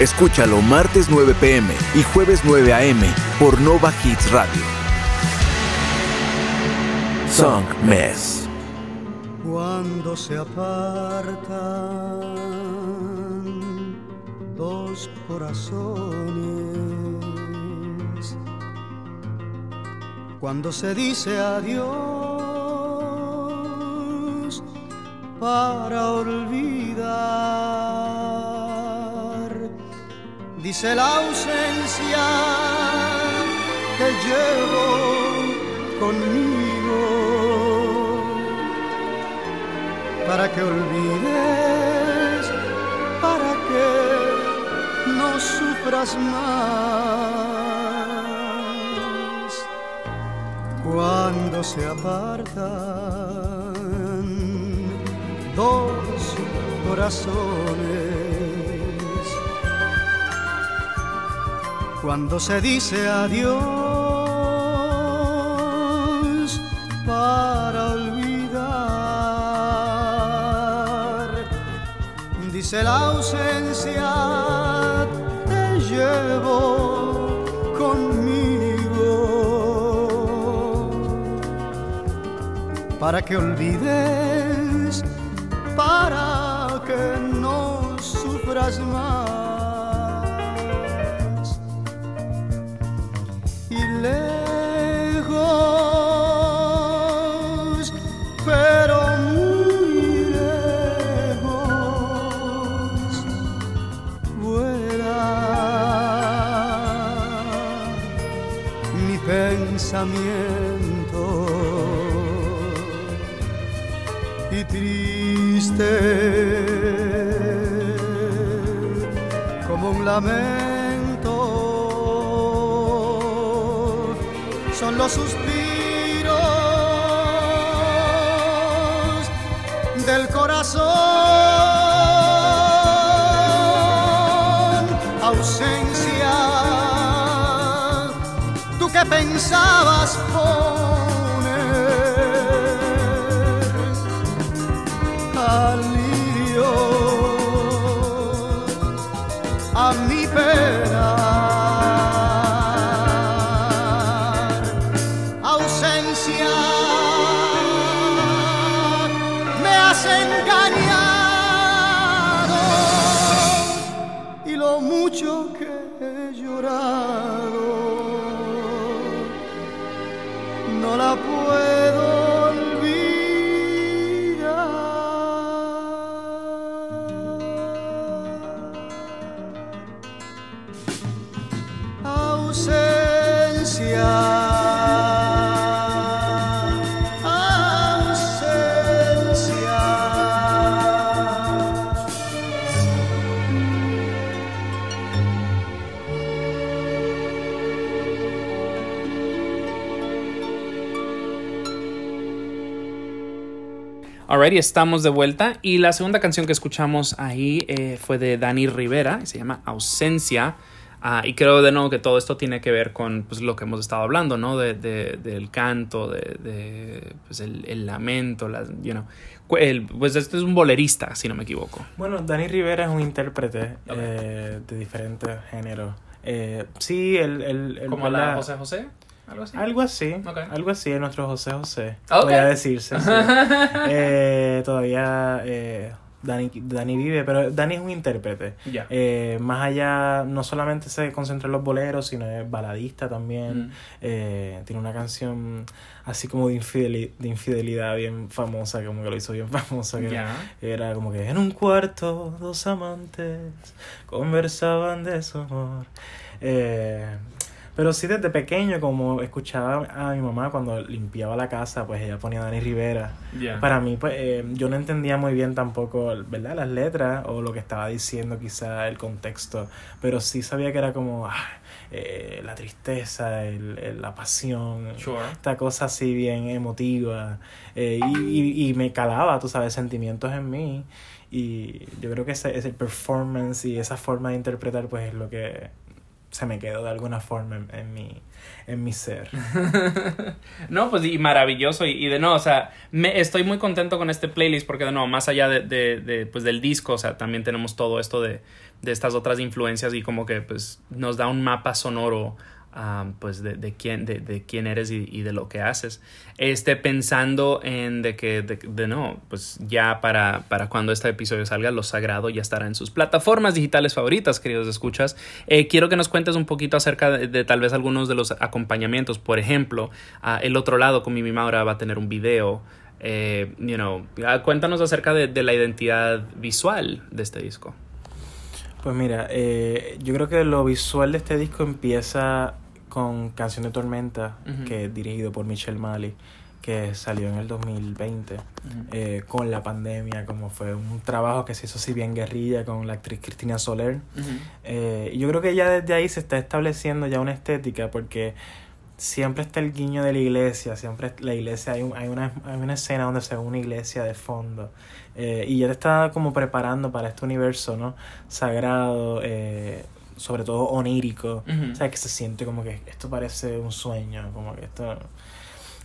Speaker 8: Escúchalo martes 9 pm y jueves 9 am por Nova Hits Radio. Song Mess.
Speaker 9: Cuando se apartan dos corazones, cuando se dice adiós para olvidar, dice la ausencia que llevo conmigo para que olvides, para que no sufras más. Cuando se apartan dos corazones, cuando se dice adiós para olvidar, dice la ausencia, te llevo conmigo para que olvides, para que no sufras más. Lejos, pero muy lejos, vuela mi pensamiento. Y triste como un lamento los suspiros del corazón. Ausencia tú que pensabas poner
Speaker 3: Alrighty, estamos de vuelta. Y la segunda canción que escuchamos ahí eh, fue de Dani Rivera, y se llama Ausencia. Ah, y creo de nuevo que todo esto tiene que ver con pues, lo que hemos estado hablando, ¿no? De, de- del canto, de, de, pues, el, el lamento, la, you know. Cu- el- pues este es un bolerista, si no me equivoco.
Speaker 1: Bueno, Dani Rivera es un intérprete eh, de diferentes géneros. Eh, sí, el, el, el-
Speaker 3: Como la José José, algo así.
Speaker 1: Algo así,
Speaker 3: Ok.
Speaker 1: algo así, es nuestro José José.
Speaker 3: Ok.
Speaker 1: Podría decirse. sí. Eh, todavía eh, Dani, Dani vive, pero Dani es un intérprete. Eh, más allá, no solamente se concentra en los boleros, sino es baladista también.
Speaker 3: Mm.
Speaker 1: Eh, tiene una canción así como de, infideli- de infidelidad bien famosa, como que lo hizo bien famosa. Que. Era como que en un cuarto dos amantes conversaban de su amor. Eh, pero sí desde pequeño, como escuchaba a mi mamá cuando limpiaba la casa, pues ella ponía Dani Rivera. Para mí, pues eh, yo no entendía muy bien tampoco, ¿verdad? Las letras o lo que estaba diciendo, quizá el contexto, pero sí sabía que era como ah, eh, la tristeza, el- el- la pasión,
Speaker 3: Sure.
Speaker 1: esta cosa así bien emotiva, eh, y, y, y me calaba, tú sabes, sentimientos en mí. Y yo creo que ese, ese performance y esa forma de interpretar pues es lo que se me quedó de alguna forma en, mi, en mi ser.
Speaker 3: No, pues y maravilloso. Y, y de nuevo, o sea, me, estoy muy contento con este playlist porque de nuevo, más allá de, de, de, pues, del disco, o sea, también tenemos todo esto de, de estas otras influencias y como que pues nos da un mapa sonoro pues de, de quién, de, de quién eres y, de lo que haces. Este, pensando en de que, de, no, pues ya para, para cuando este episodio salga, Lo Sagrado ya estará en sus plataformas digitales favoritas, queridos escuchas. Eh, quiero que nos cuentes un poquito acerca de, tal vez algunos de los acompañamientos. Por ejemplo, El Otro Lado con Mimi Maura va a tener un video. Eh, you know, cuéntanos acerca de, de la identidad visual de este disco.
Speaker 1: Pues mira, eh, yo creo que lo visual de este disco empieza con Canción de Tormenta, que es dirigido por Michelle Mali, que salió en el 2020 eh, con la pandemia, como fue un trabajo que se hizo así bien guerrilla con la actriz Cristina Soler. Eh, y yo creo que ya desde ahí se está estableciendo ya una estética porque siempre está el guiño de la iglesia, siempre la iglesia, hay, un- hay, una, hay una escena donde se ve una iglesia de fondo eh, y ya te está como preparando para este universo, ¿no? Sagrado, eh, sobre todo onírico,
Speaker 3: Ujú.
Speaker 1: o sea, que se siente como que esto parece un sueño, como que esto...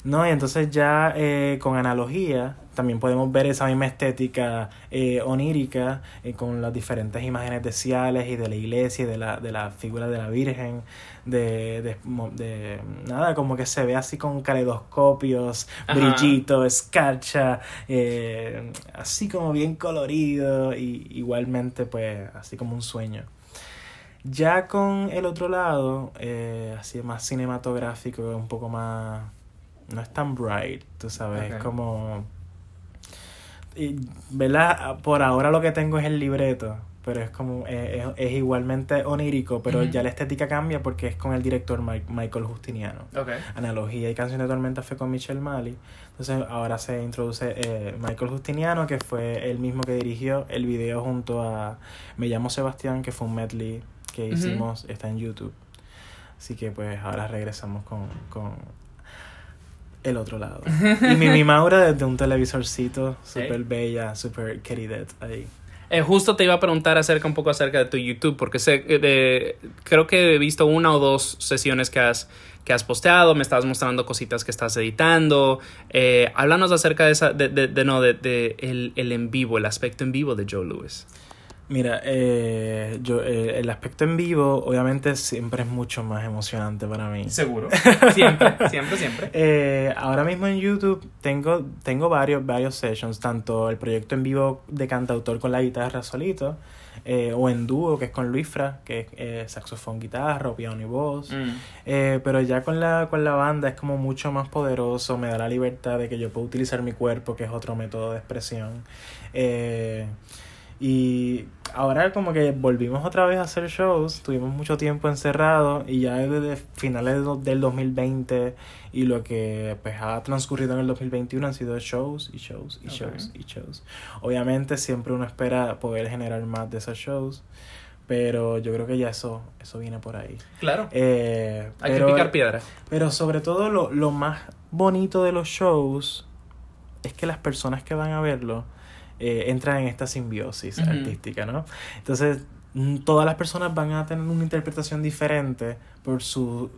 Speaker 1: No, y entonces ya eh, con analogía también podemos ver esa misma estética eh, onírica eh, con las diferentes imágenes de Ciales y de la iglesia y de la, de la figura de la Virgen, de, de, de- nada, como que se ve así con caleidoscopios,
Speaker 3: Ajá.
Speaker 1: brillito, escarcha, eh, así como bien colorido y igualmente pues así como un sueño. Ya con el otro lado, eh, así más cinematográfico, un poco más... No es tan bright, tú sabes, es como... y, ¿Verdad? Por ahora lo que tengo es el libreto, pero es como... eh, es, es igualmente onírico, pero ya la estética cambia porque es con el director Mi- Michael Justiniano. Analogía y Canción de Tormenta fue con Michelle Mali. Entonces ahora se introduce eh, Michael Justiniano, que fue el mismo que dirigió el video junto a Me llamo Sebastián, que fue un medley que hicimos, está en YouTube. Así que pues ahora regresamos con, con el otro lado. y Mimi Maura desde un televisorcito, súper bella, súper queridette ahí.
Speaker 3: Eh, justo te iba a preguntar acerca un poco acerca de tu YouTube, porque sé que de, creo que he visto una o dos sesiones que has, que has posteado, me estabas mostrando cositas que estás editando. Eh, háblanos acerca de esa, de, de, de no, de, de el, el en vivo, el aspecto en vivo de Joe Lewis.
Speaker 1: Mira, eh, yo, eh, el aspecto en vivo obviamente siempre es mucho más emocionante para mí.
Speaker 3: Seguro. Siempre, siempre, siempre.
Speaker 1: Eh, ahora mismo en YouTube tengo, tengo varios, varios sessions, tanto el proyecto en vivo de cantautor con la guitarra solito, eh, o en dúo, que es con Luisfra, que es eh, saxofón, guitarra, piano y voz.
Speaker 3: Mm.
Speaker 1: Eh, pero ya con la, con la banda es como mucho más poderoso, me da la libertad de que yo puedo utilizar mi cuerpo, que es otro método de expresión. Eh, y ahora como que volvimos otra vez a hacer shows, tuvimos mucho tiempo encerrados y ya desde finales del 2020 y lo que pues ha transcurrido en el 2021 han sido shows y shows y shows y shows. Obviamente siempre uno espera poder generar más de esos shows, pero yo creo que ya eso, eso viene por ahí.
Speaker 3: Claro.
Speaker 1: Eh,
Speaker 3: Hay
Speaker 1: pero,
Speaker 3: que picar piedra.
Speaker 1: pero sobre todo lo, lo más bonito de los shows es que las personas que van a verlo eh, entran en esta simbiosis artística, ¿no? Entonces, mm, todas las personas van a tener una interpretación diferente por su,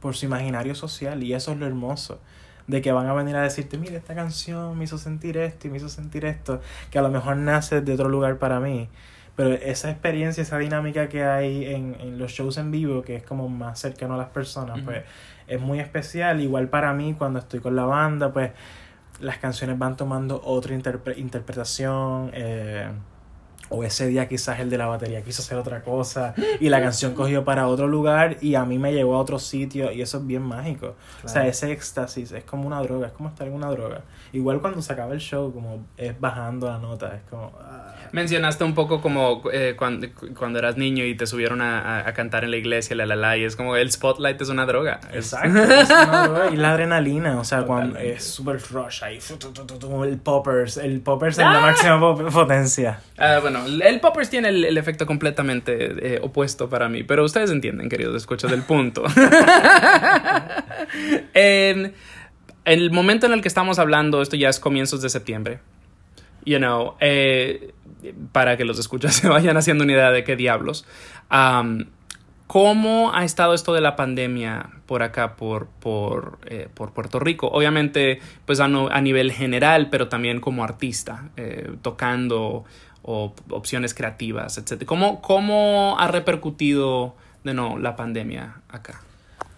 Speaker 1: por su imaginario social y eso es lo hermoso. De que van a venir a decirte, mira, esta canción me hizo sentir esto y me hizo sentir esto, que a lo mejor nace de otro lugar para mí. Pero esa experiencia, esa dinámica que hay en, en los shows en vivo, que es como más cercano a las personas, pues es muy especial. Igual para mí, cuando estoy con la banda, pues las canciones van tomando otra interpre- interpretación. eh, o ese día quizás el de la batería quiso hacer otra cosa y la canción cogió para otro lugar y a mí me llevó a otro sitio y eso es bien mágico. O sea,
Speaker 3: Claro.
Speaker 1: ese éxtasis es como una droga, es como estar en una droga. Igual cuando se acaba el show, como es bajando la nota, es como... ah.
Speaker 3: Mencionaste un poco como eh, cuando, cuando eras niño y te subieron a, a- cantar en la iglesia, la la la, y es como el spotlight es una droga.
Speaker 1: Exacto, es una droga. y la adrenalina, o sea, cuando es super rush ahí, el poppers, el poppers en la máxima po- potencia.
Speaker 3: Ah, bueno, el Poppers tiene el, efecto completamente eh, opuesto para mí, pero ustedes entienden, queridos escuchas, del punto. en el momento en el que estamos hablando, esto ya es comienzos de septiembre. you know, eh, para que los escuchas se vayan haciendo una idea de qué diablos. ¿Cómo ha estado esto de la pandemia por acá, por, por, eh, por Puerto Rico? Obviamente, pues a, no- nivel general, pero también como artista, tocando o opciones creativas, etc. ¿Cómo, ¿Cómo ha repercutido de nuevo la pandemia acá?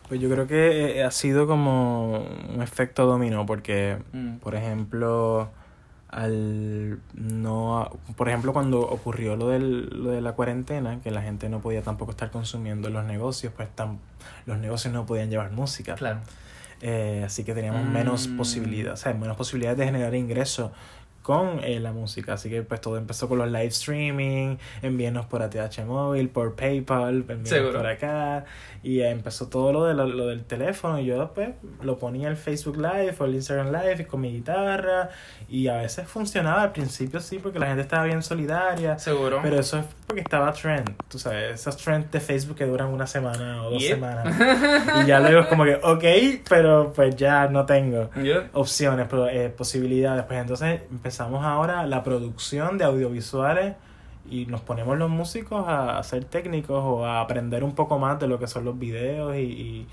Speaker 1: Pues yo creo que eh, ha sido como un efecto dominó, porque,
Speaker 3: Mm.
Speaker 1: por ejemplo, al no, por ejemplo, cuando ocurrió lo, del, lo de la cuarentena, que la gente no podía tampoco estar consumiendo los negocios, pues tam- los negocios no podían llevar música.
Speaker 3: Claro.
Speaker 1: Eh, así que teníamos menos
Speaker 3: Mm.
Speaker 1: posibilidades, o sea, menos posibilidades de generar ingresos con eh, la música. Así que pues todo empezó con los live streaming, envíenos por ATH móvil, por PayPal, envíenos por acá. Y eh, empezó todo lo, de lo, lo del teléfono. Y yo pues lo ponía el Facebook Live o el Instagram Live con mi guitarra. Y a veces funcionaba al principio sí, porque la gente estaba bien solidaria.
Speaker 3: Seguro.
Speaker 1: Pero eso es porque estaba trend, tú sabes, esos trends de Facebook que duran una semana o dos semanas. Y ya luego es como que, ok, pero pues ya no tengo
Speaker 3: Yeah.
Speaker 1: opciones, pero, eh, posibilidades. Pues entonces empezamos ahora la producción de audiovisuales y nos ponemos los músicos a, a ser técnicos o a aprender un poco más de lo que son los videos y, y,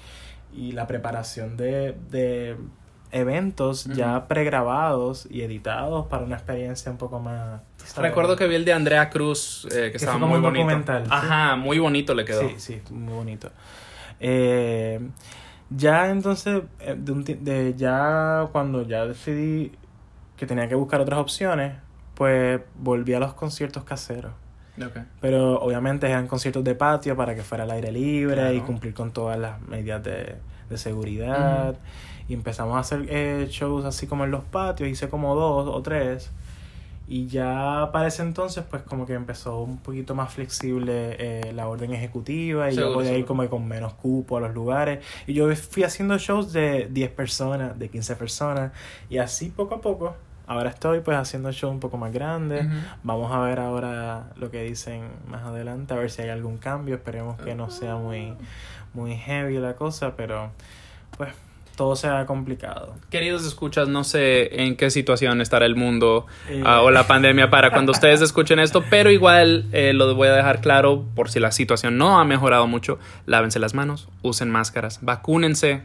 Speaker 1: y la preparación de, de eventos ya pregrabados y editados para una experiencia un poco más... sabes.
Speaker 3: Recuerdo que vi el de Andrea Cruz, eh, que, estaba
Speaker 1: fue como
Speaker 3: muy
Speaker 1: un
Speaker 3: bonito.
Speaker 1: documental, sí.
Speaker 3: Ajá, muy bonito le quedó.
Speaker 1: Sí, sí, muy bonito. Eh, ya entonces, eh, de un de ya cuando ya decidí que tenía que buscar otras opciones, pues volví a los conciertos caseros. Pero obviamente eran conciertos de patio para que fuera al aire libre
Speaker 3: Claro.
Speaker 1: y cumplir con todas las medidas de, de seguridad. Y empezamos a hacer eh, shows así como en los patios, hice como dos o tres. Y ya para ese entonces, pues como que empezó un poquito más flexible eh, la orden ejecutiva y
Speaker 3: Seguro,
Speaker 1: yo podía ir como que con menos cupo a los lugares. Y yo fui haciendo shows de 10 personas, de 15 personas. Y así poco a poco. Ahora estoy pues haciendo shows un poco más grandes. Vamos a ver ahora lo que dicen más adelante, a ver si hay algún cambio. Esperemos que no sea muy, muy heavy la cosa, pero pues todo sea complicado.
Speaker 3: Queridos escuchas, no sé en qué situación estará el mundo
Speaker 1: Eh.
Speaker 3: ah, o la pandemia para cuando ustedes escuchen esto, pero igual eh, lo voy a dejar claro por si la situación no ha mejorado mucho. Lávense las manos, usen máscaras, vacúnense.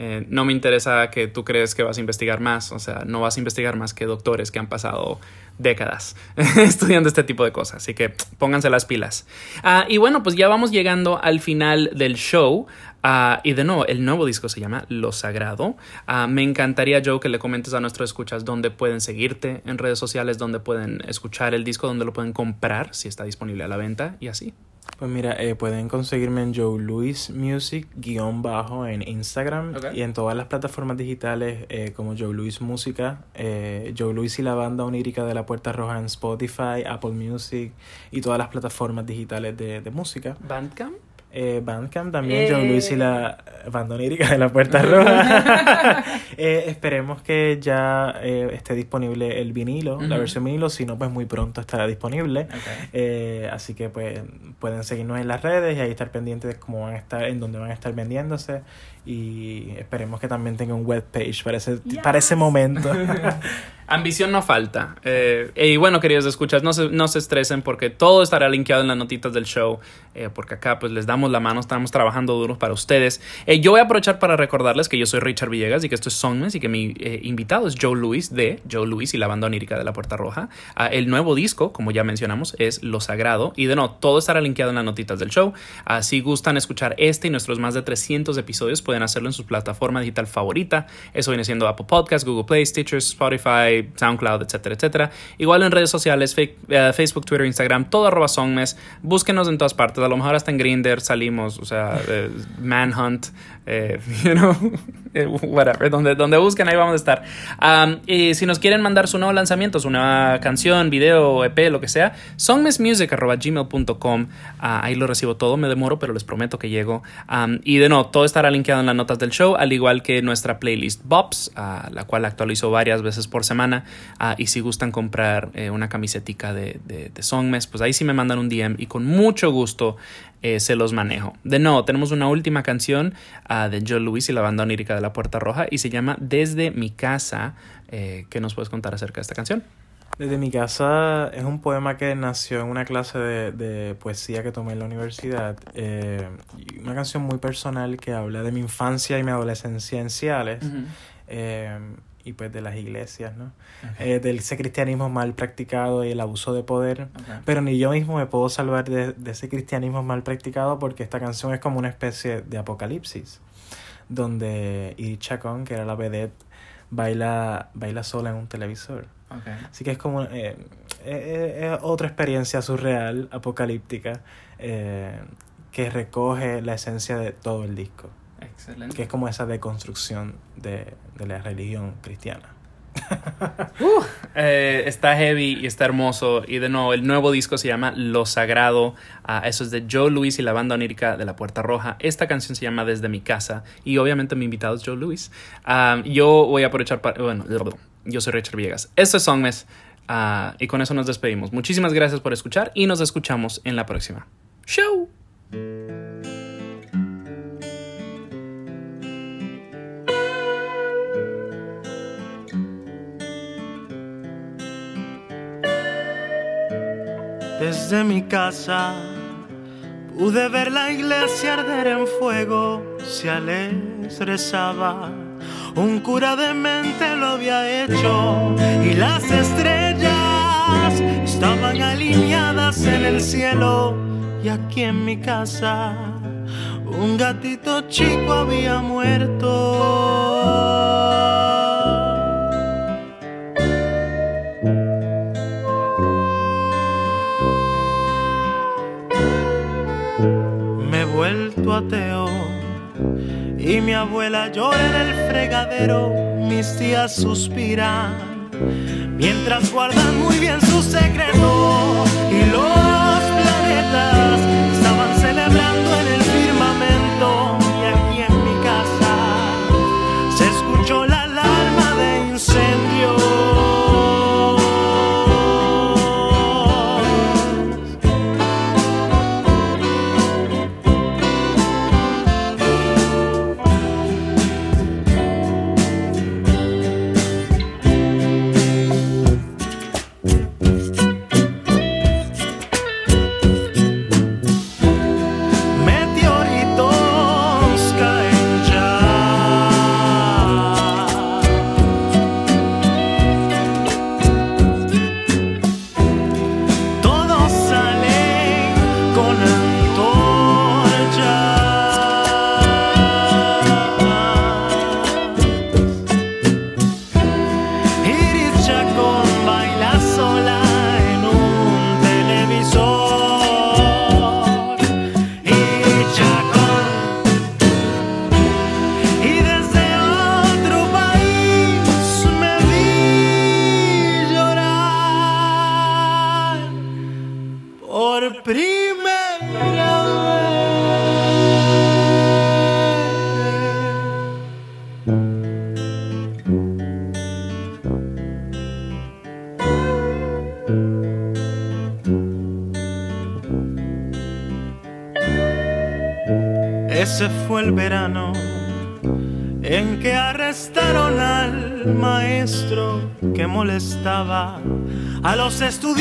Speaker 3: Eh, no me interesa que tú crees que vas a investigar más, o sea, no vas a investigar más que doctores que han pasado décadas estudiando este tipo de cosas, así que pónganse las pilas. Ah, y bueno, pues ya vamos llegando al final del show. Ah, y de nuevo, el nuevo disco se llama Lo Sagrado. Ah, me encantaría, Joe, que le comentes a nuestros escuchas dónde pueden seguirte en redes sociales, dónde pueden escuchar el disco, dónde lo pueden comprar, si está disponible a la venta y así.
Speaker 1: Pues mira, eh, pueden conseguirme en Joe Luis Music guion bajo en Instagram y en todas las plataformas digitales eh, como Joe Luis Música, eh, Joe Luis y la banda onírica de la Puerta Roja en Spotify, Apple Music y todas las plataformas digitales de, de música.
Speaker 3: Bandcamp.
Speaker 1: Eh, Bandcamp también,
Speaker 3: Eh.
Speaker 1: Joe Luis y la banda onírica de la Puerta Roja. Eh, esperemos que ya eh, esté disponible el vinilo, la
Speaker 3: Ujú.
Speaker 1: versión vinilo, si no, pues muy pronto estará disponible. Eh, así que pues pueden seguirnos en las redes y ahí estar pendientes de cómo van a estar, en dónde van a estar vendiéndose. Y esperemos que también tenga un webpage para ese, para ese momento.
Speaker 3: Ambición no falta. Eh, y bueno, queridos escuchas, no se, no se estresen porque todo estará linkeado en las notitas del show. eh, porque acá pues les damos la mano, estamos trabajando duro para ustedes. Eh, yo voy a aprovechar para recordarles que yo soy Richard Villegas y que esto es Songmes y que mi eh, invitado es Joe Luis de Joe Luis y la banda onírica de la Puerta Roja. Ah, el nuevo disco, como ya mencionamos, es Lo Sagrado. Y de no, todo estará linkeado en las notitas del show. Ah, si gustan escuchar este y nuestros más de 300 episodios, pueden hacerlo en su plataforma digital favorita. Eso viene siendo Apple Podcasts, Google Play, Stitcher, Spotify, SoundCloud, etcétera, etcétera. Igual en redes sociales, eh, Facebook, Twitter, Instagram, todo arroba Songmes. Búsquenos en todas partes. A lo mejor hasta en Grindr salimos, o sea, Manhunt, eh, you know, eh, whatever. Donde, donde busquen, ahí vamos a estar. Um, y si nos quieren mandar su nuevo lanzamiento, su nueva canción, video, EP, lo que sea, songmesmusic.gmail.com. Ah, ahí lo recibo todo. Me demoro, pero les prometo que llego. Y de nuevo, todo estará linkeado en las notas del show, al igual que nuestra playlist Bops, ah, la cual actualizo varias veces por semana. Ah, y si gustan comprar eh, una camisetica de, de, de Songmes, pues ahí sí me mandan un DM y con mucho gusto eh, se los manejo. De nuevo, tenemos una última canción de Joe Luis y la banda onírica de la Puerta Roja y se llama Desde mi casa. Eh, ¿Qué nos puedes contar acerca de esta canción?
Speaker 10: Desde mi casa es un poema que nació en una clase de, de poesía que tomé en la universidad. eh, una canción muy personal que habla de mi infancia y mi adolescencia en Ciales. eh, y pues de las iglesias, ¿no? Eh, del ese cristianismo mal practicado y el abuso de poder. Pero ni yo mismo me puedo salvar de, de ese cristianismo mal practicado porque esta canción es como una especie de apocalipsis. Donde Iris Chacón, que era la vedette, baila, baila sola en un televisor. Así que es como eh, eh, eh, es otra experiencia surreal, apocalíptica, eh, que recoge la esencia de todo el disco,
Speaker 3: Excelente.
Speaker 10: que es como esa deconstrucción de, de la religión cristiana.
Speaker 3: Eh, está heavy y está hermoso. Y de nuevo, el nuevo disco se llama Lo Sagrado. Ah, eso es de Joe Luis y la banda onírica de La Puerta Roja. Esta canción se llama Desde mi casa. Y obviamente mi invitado es Joe Luis. Ah, yo voy a aprovechar para... Bueno, yo soy Richard Villegas. Esto es Songmes. ah, y con eso nos despedimos. Muchísimas gracias por escuchar y nos escuchamos en la próxima. Show.
Speaker 1: Desde mi casa pude ver la iglesia arder en fuego. Si les rezaba, un cura de mente lo había hecho. Y las estrellas estaban alineadas en el cielo. Y aquí en mi casa, un gatito chico había muerto. Y mi abuela llora en el fregadero, mis tías suspiran mientras guardan muy bien su secreto y los planetas los estudiantes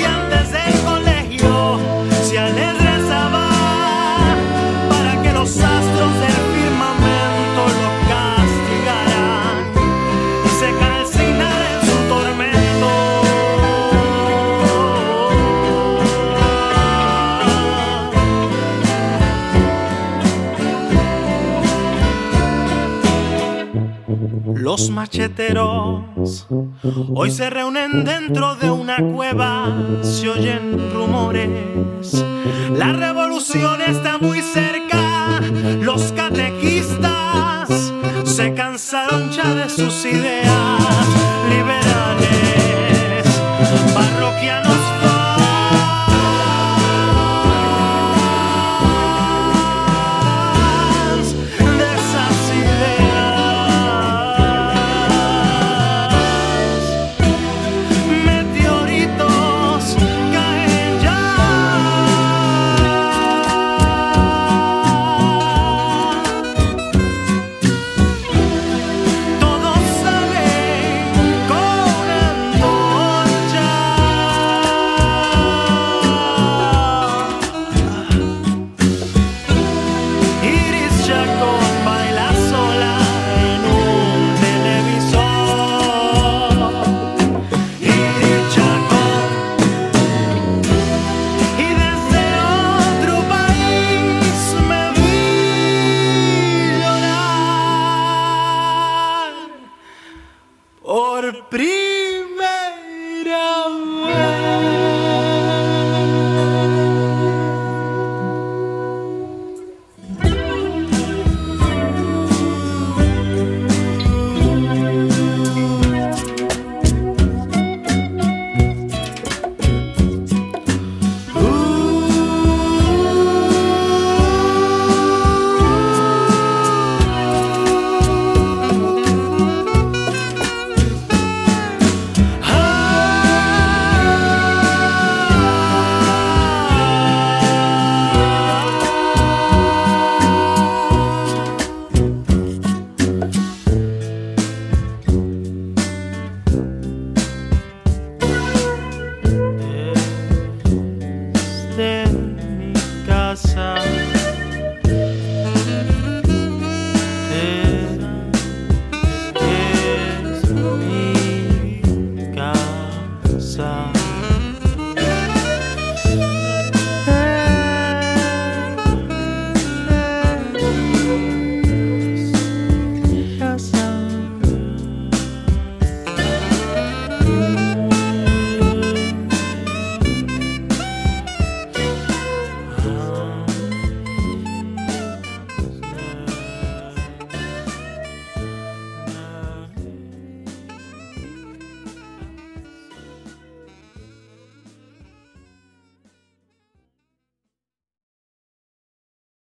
Speaker 1: hoy se reúnen dentro de una cueva, se oyen rumores. La revolución está